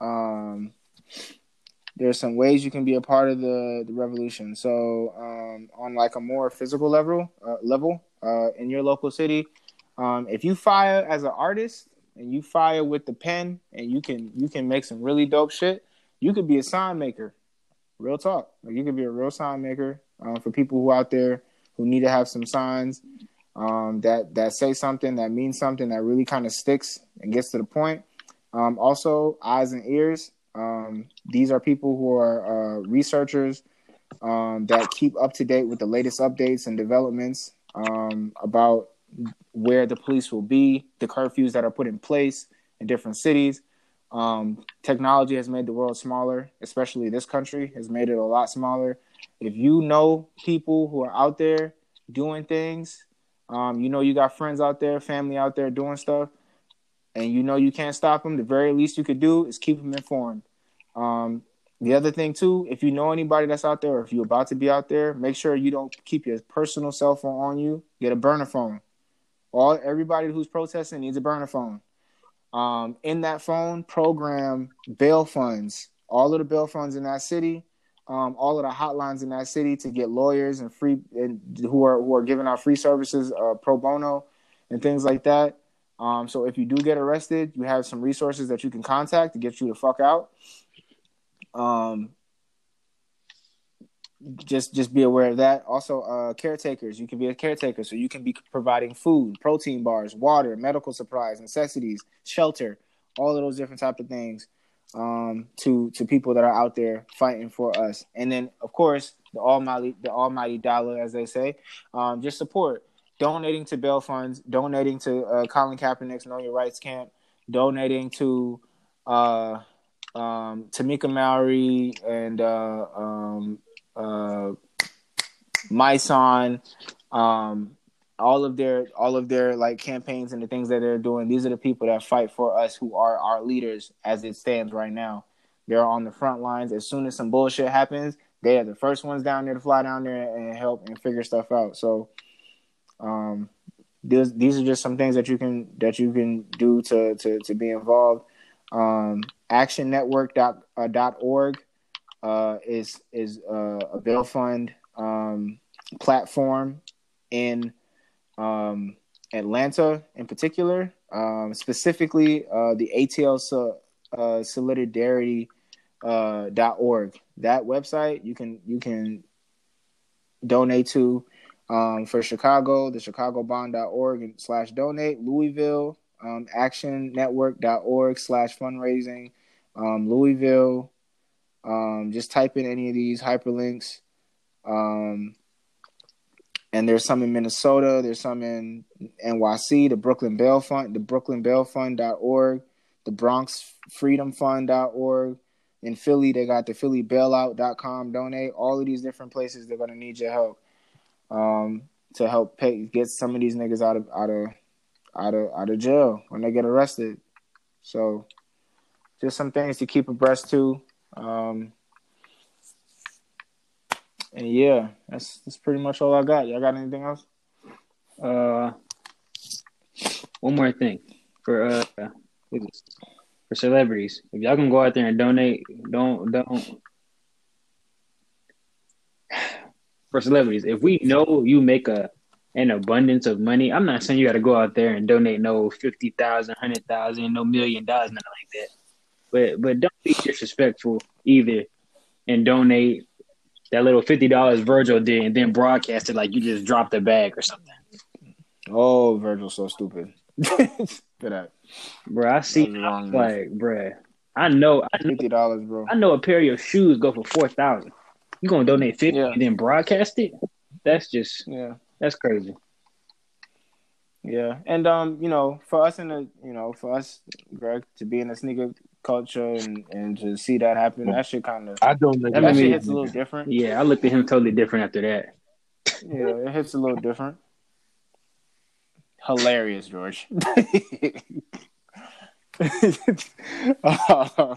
um there's some ways you can be a part of the the revolution. So um on like a more physical level uh, level uh in your local city um if you fire as an artist and you fire with the pen and you can you can make some really dope shit you could be a sign maker real talk like you could be a real sign maker um, for people who out there who need to have some signs um, that that say something that means something that really kind of sticks and gets to the point. Um, also, eyes and ears. Um, these are people who are uh, researchers um, that keep up to date with the latest updates and developments um, about where the police will be, the curfews that are put in place in different cities. Um, technology has made the world smaller, especially this country has made it a lot smaller. If you know people who are out there doing things, um, you know you got friends out there, family out there doing stuff, and you know you can't stop them. The very least you could do is keep them informed. Um, the other thing too, if you know anybody that's out there, or if you're about to be out there, make sure you don't keep your personal cell phone on you. Get a burner phone. All everybody who's protesting needs a burner phone. Um, in that phone, program bail funds. All of the bail funds in that city, um, all of the hotlines in that city to get lawyers and free and who are who are giving out free services, uh, pro bono, and things like that. Um, so if you do get arrested, you have some resources that you can contact to get you the fuck out. Um, just just be aware of that. Also, uh, caretakers. You can be a caretaker, so you can be providing food, protein bars, water, medical supplies, necessities, shelter, all of those different type of things um, to to people that are out there fighting for us. And then, of course, the almighty the almighty dollar, as they say, um, just support donating to bail funds, donating to uh, Colin Kaepernick's Know Your Rights camp, donating to uh, um, Tamika Mallory and uh, um, uh, Mysonne, um, all of their all of their like campaigns and the things that they're doing. These are the people that fight for us, who are our leaders as it stands right now. They're on the front lines. As soon as some bullshit happens, they are the first ones down there to fly down there and help and figure stuff out. So, um, these these are just some things that you can that you can do to to to be involved. Um, actionnetwork.org uh, uh, is is uh, a bail fund um, platform in um, Atlanta, in particular, um, specifically uh, the ATL so, uh, Solidarity uh, .org. That website you can you can donate to um, for Chicago, the ChicagoBond.org and slash donate. Louisville, um, actionnetwork.org slash fundraising, um, Louisville. Um, just type in any of these hyperlinks. Um, and there's some in Minnesota. There's some in NYC, the Brooklyn Bail Fund, the Brooklyn Bail Fund.org, the Bronx Freedom Fund.org. In Philly, they got the Philly Bailout.com donate. All of these different places, they're going to need your help um, to help pay, get some of these niggas out of out of out of out of jail when they get arrested. So just some things to keep abreast to. Um, and yeah, that's that's pretty much all I got. Y'all got anything else? Uh, one more thing for uh for celebrities. If y'all can go out there and donate, don't don't [sighs] for celebrities. If we know you make a an abundance of money. I'm not saying you got to go out there and donate no fifty thousand, hundred thousand, no million dollars, nothing like that. But but don't be disrespectful either, and donate that little fifty dollars Virgil did, and then broadcast it like you just dropped a bag or something. Oh, Virgil's so stupid. [laughs] For that, bro. I see. I'm like, bro. I know. I know fifty dollars, bro. I know a pair of your shoes go for four thousand. You gonna donate fifty yeah. and then broadcast it? That's just yeah. That's crazy. Yeah, and um, you know, for us in the, you know, for us, Greg, to be in the sneaker culture and and to see that happen, that shit kind of, I don't that, that shit hits a little different. Yeah, I looked at him totally different after that. yeah, it hits a little different. Hilarious, George. uh, [laughs]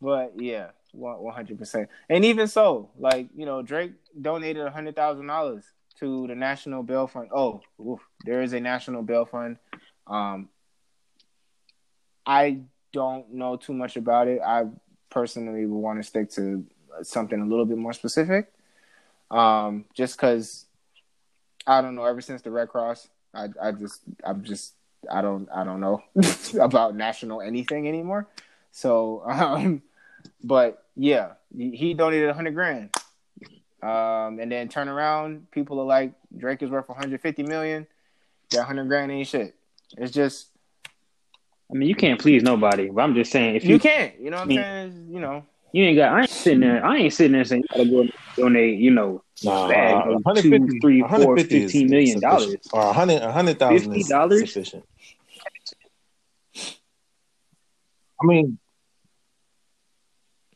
but yeah, one hundred percent. And even so, like you know, Drake donated a hundred thousand dollars to the National Bail Fund. Oh, oof, there is a National Bail Fund. Um, I don't know too much about it. I personally would want to stick to something a little bit more specific. Um, just because I don't know. Ever since the Red Cross, I I just I'm just I don't I don't know [laughs] about national anything anymore. So, um, but yeah, he donated a hundred grand. Um, and then turn around, people are like, Drake is worth 150 million. That 100 grand ain't shit. It's just. I mean, you can't please nobody, but I'm just saying if you, you can't, you know what I'm I mean- saying? You know, you ain't got, I ain't sitting there, I ain't sitting there saying you gotta go donate, you know, Nah, bag of 150, two, three, four, 150 is 15 million dollars. sufficient. Or 100, 100,000 $50? sufficient. I mean,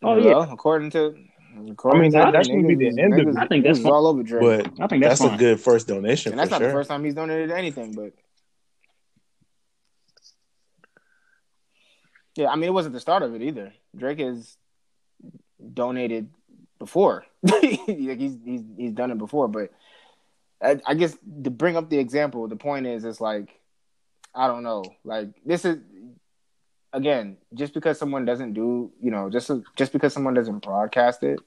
Oh yeah, according to. According I mean, to that- that them, shouldn't be the niggas- end of it. I think that's all over Drake. but I think that's, that's, a good first donation and that's for not sure. the first time he's donated anything, but yeah, I mean, it wasn't the start of it either. Drake has donated before, [laughs] like he's he's he's done it before, but I, I guess to bring up the example, the point is, it's like I don't know, like this is again, just because someone doesn't do, you know, just just because someone doesn't broadcast it,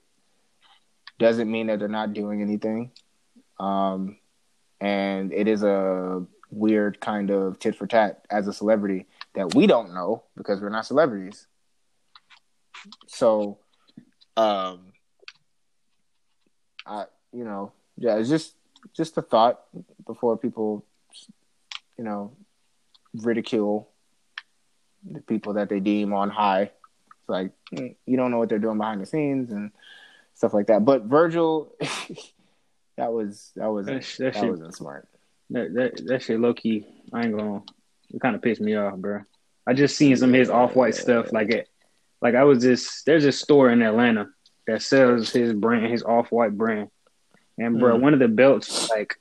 doesn't mean that they're not doing anything. Um, and it is a weird kind of tit for tat as a celebrity that we don't know because we're not celebrities. So, um, I you know yeah, it's just just a thought before people, you know, ridicule the people that they deem on high. It's like mm, you don't know what they're doing behind the scenes and stuff like that. But Virgil, [laughs] that was that was That, that, that shit, wasn't smart. that, that, that shit low key, I ain't gonna, it kind of pissed me off, bro. I just seen some of his off white stuff. Like it, like I was just, there's a store in Atlanta that sells his brand, his off white brand. And bro, Mm. one of the belts, like,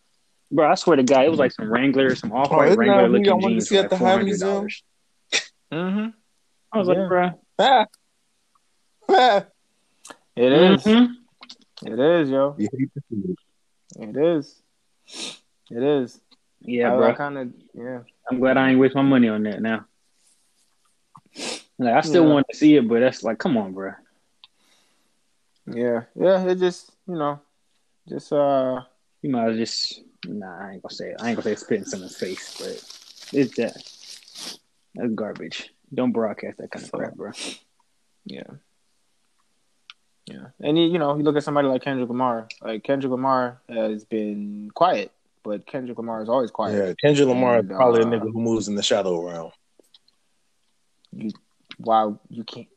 bro, I swear to God, it was like some Wrangler, some off white isn't Wrangler who looking y'all wanted to jeans see for at like the four High hundred Museum? dollars. Mm-hmm. I was Yeah. like, bro, Ah. Ah. [laughs] It is. mhm. It is, yo. You hate to see it. It is. It is. yeah, I, bro. I kind of yeah. I'm glad I ain't waste my money on that now. Like I still Yeah. want to see it, but that's like, come on, bro. Yeah, yeah. It just you know, just uh, You might as just nah. I ain't gonna say it. I ain't gonna say spit in someone's face, but it's that. That's garbage. Don't broadcast that kind of So- crap, bro. yeah, yeah. And you, you know, you look at somebody like Kendrick Lamar. Like Kendrick Lamar has been quiet, but Kendrick Lamar is always quiet. Yeah, Kendrick Lamar is And, probably a uh, nigga who moves in the shadow realm. You, wow, you can't.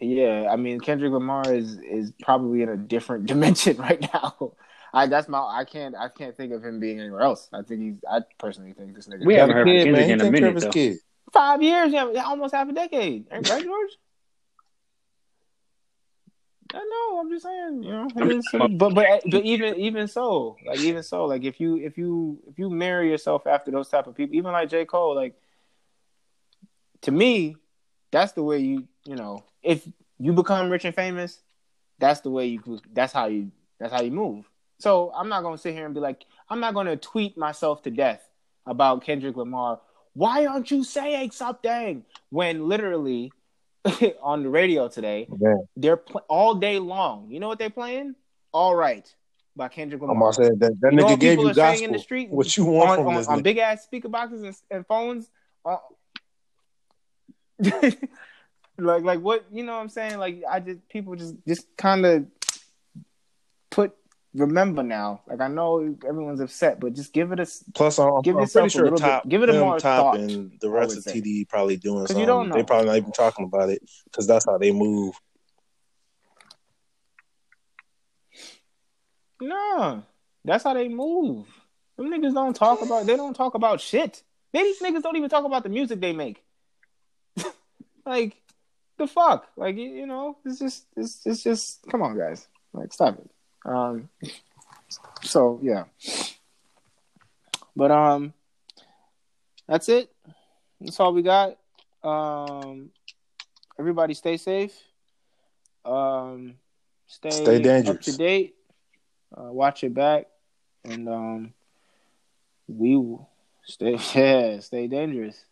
Yeah, I mean Kendrick Lamar is is probably in a different [laughs] dimension right now. I that's my I can't I can't think of him being anywhere else. I think he's I personally think this nigga We haven't a heard from kid, Kendrick man. In a minute, though. kid. five years, yeah, almost half a decade, right, George? I know. I'm just saying, you know. but but eh, but even even so, like even so, like if you if you if you marry yourself after those type of people, even like J Cole, like to me, that's the way you you know if you become rich and famous, that's the way you that's how you that's how you move. So I'm not gonna sit here and be like I'm not gonna tweet myself to death about Kendrick Lamar. Why aren't you saying something when literally [laughs] on the radio today Man, they're pl- all day long. You know what they're playing? All right by Kendrick I'm Lamar. say that, that You nigga what gave people you are saying in the street? What you want on, from on, this on big ass speaker boxes and, and phones. Uh, [laughs] like like what you know what I'm saying? Like I just people just just kind of remember now. Like I know everyone's upset, but just give it a Plus, I'm, Give I'm pretty sure little bit- top, give it a more top, thought, and the rest of say. TD probably doing something. you don't know. They probably not even talking about it because that's how they move. No, that's how they move. Them niggas don't talk about. They don't talk about shit. They, these niggas don't even talk about the music they make. [laughs] like the fuck, like you, you know, it's just, it's, it's just. Come on, guys, like stop it. Um, so yeah, but um, that's it. That's all we got. Um, everybody, stay safe. Um, stay Stay dangerous. up to date. Uh, watch your back, and um, we will [laughs] stay yeah, stay dangerous.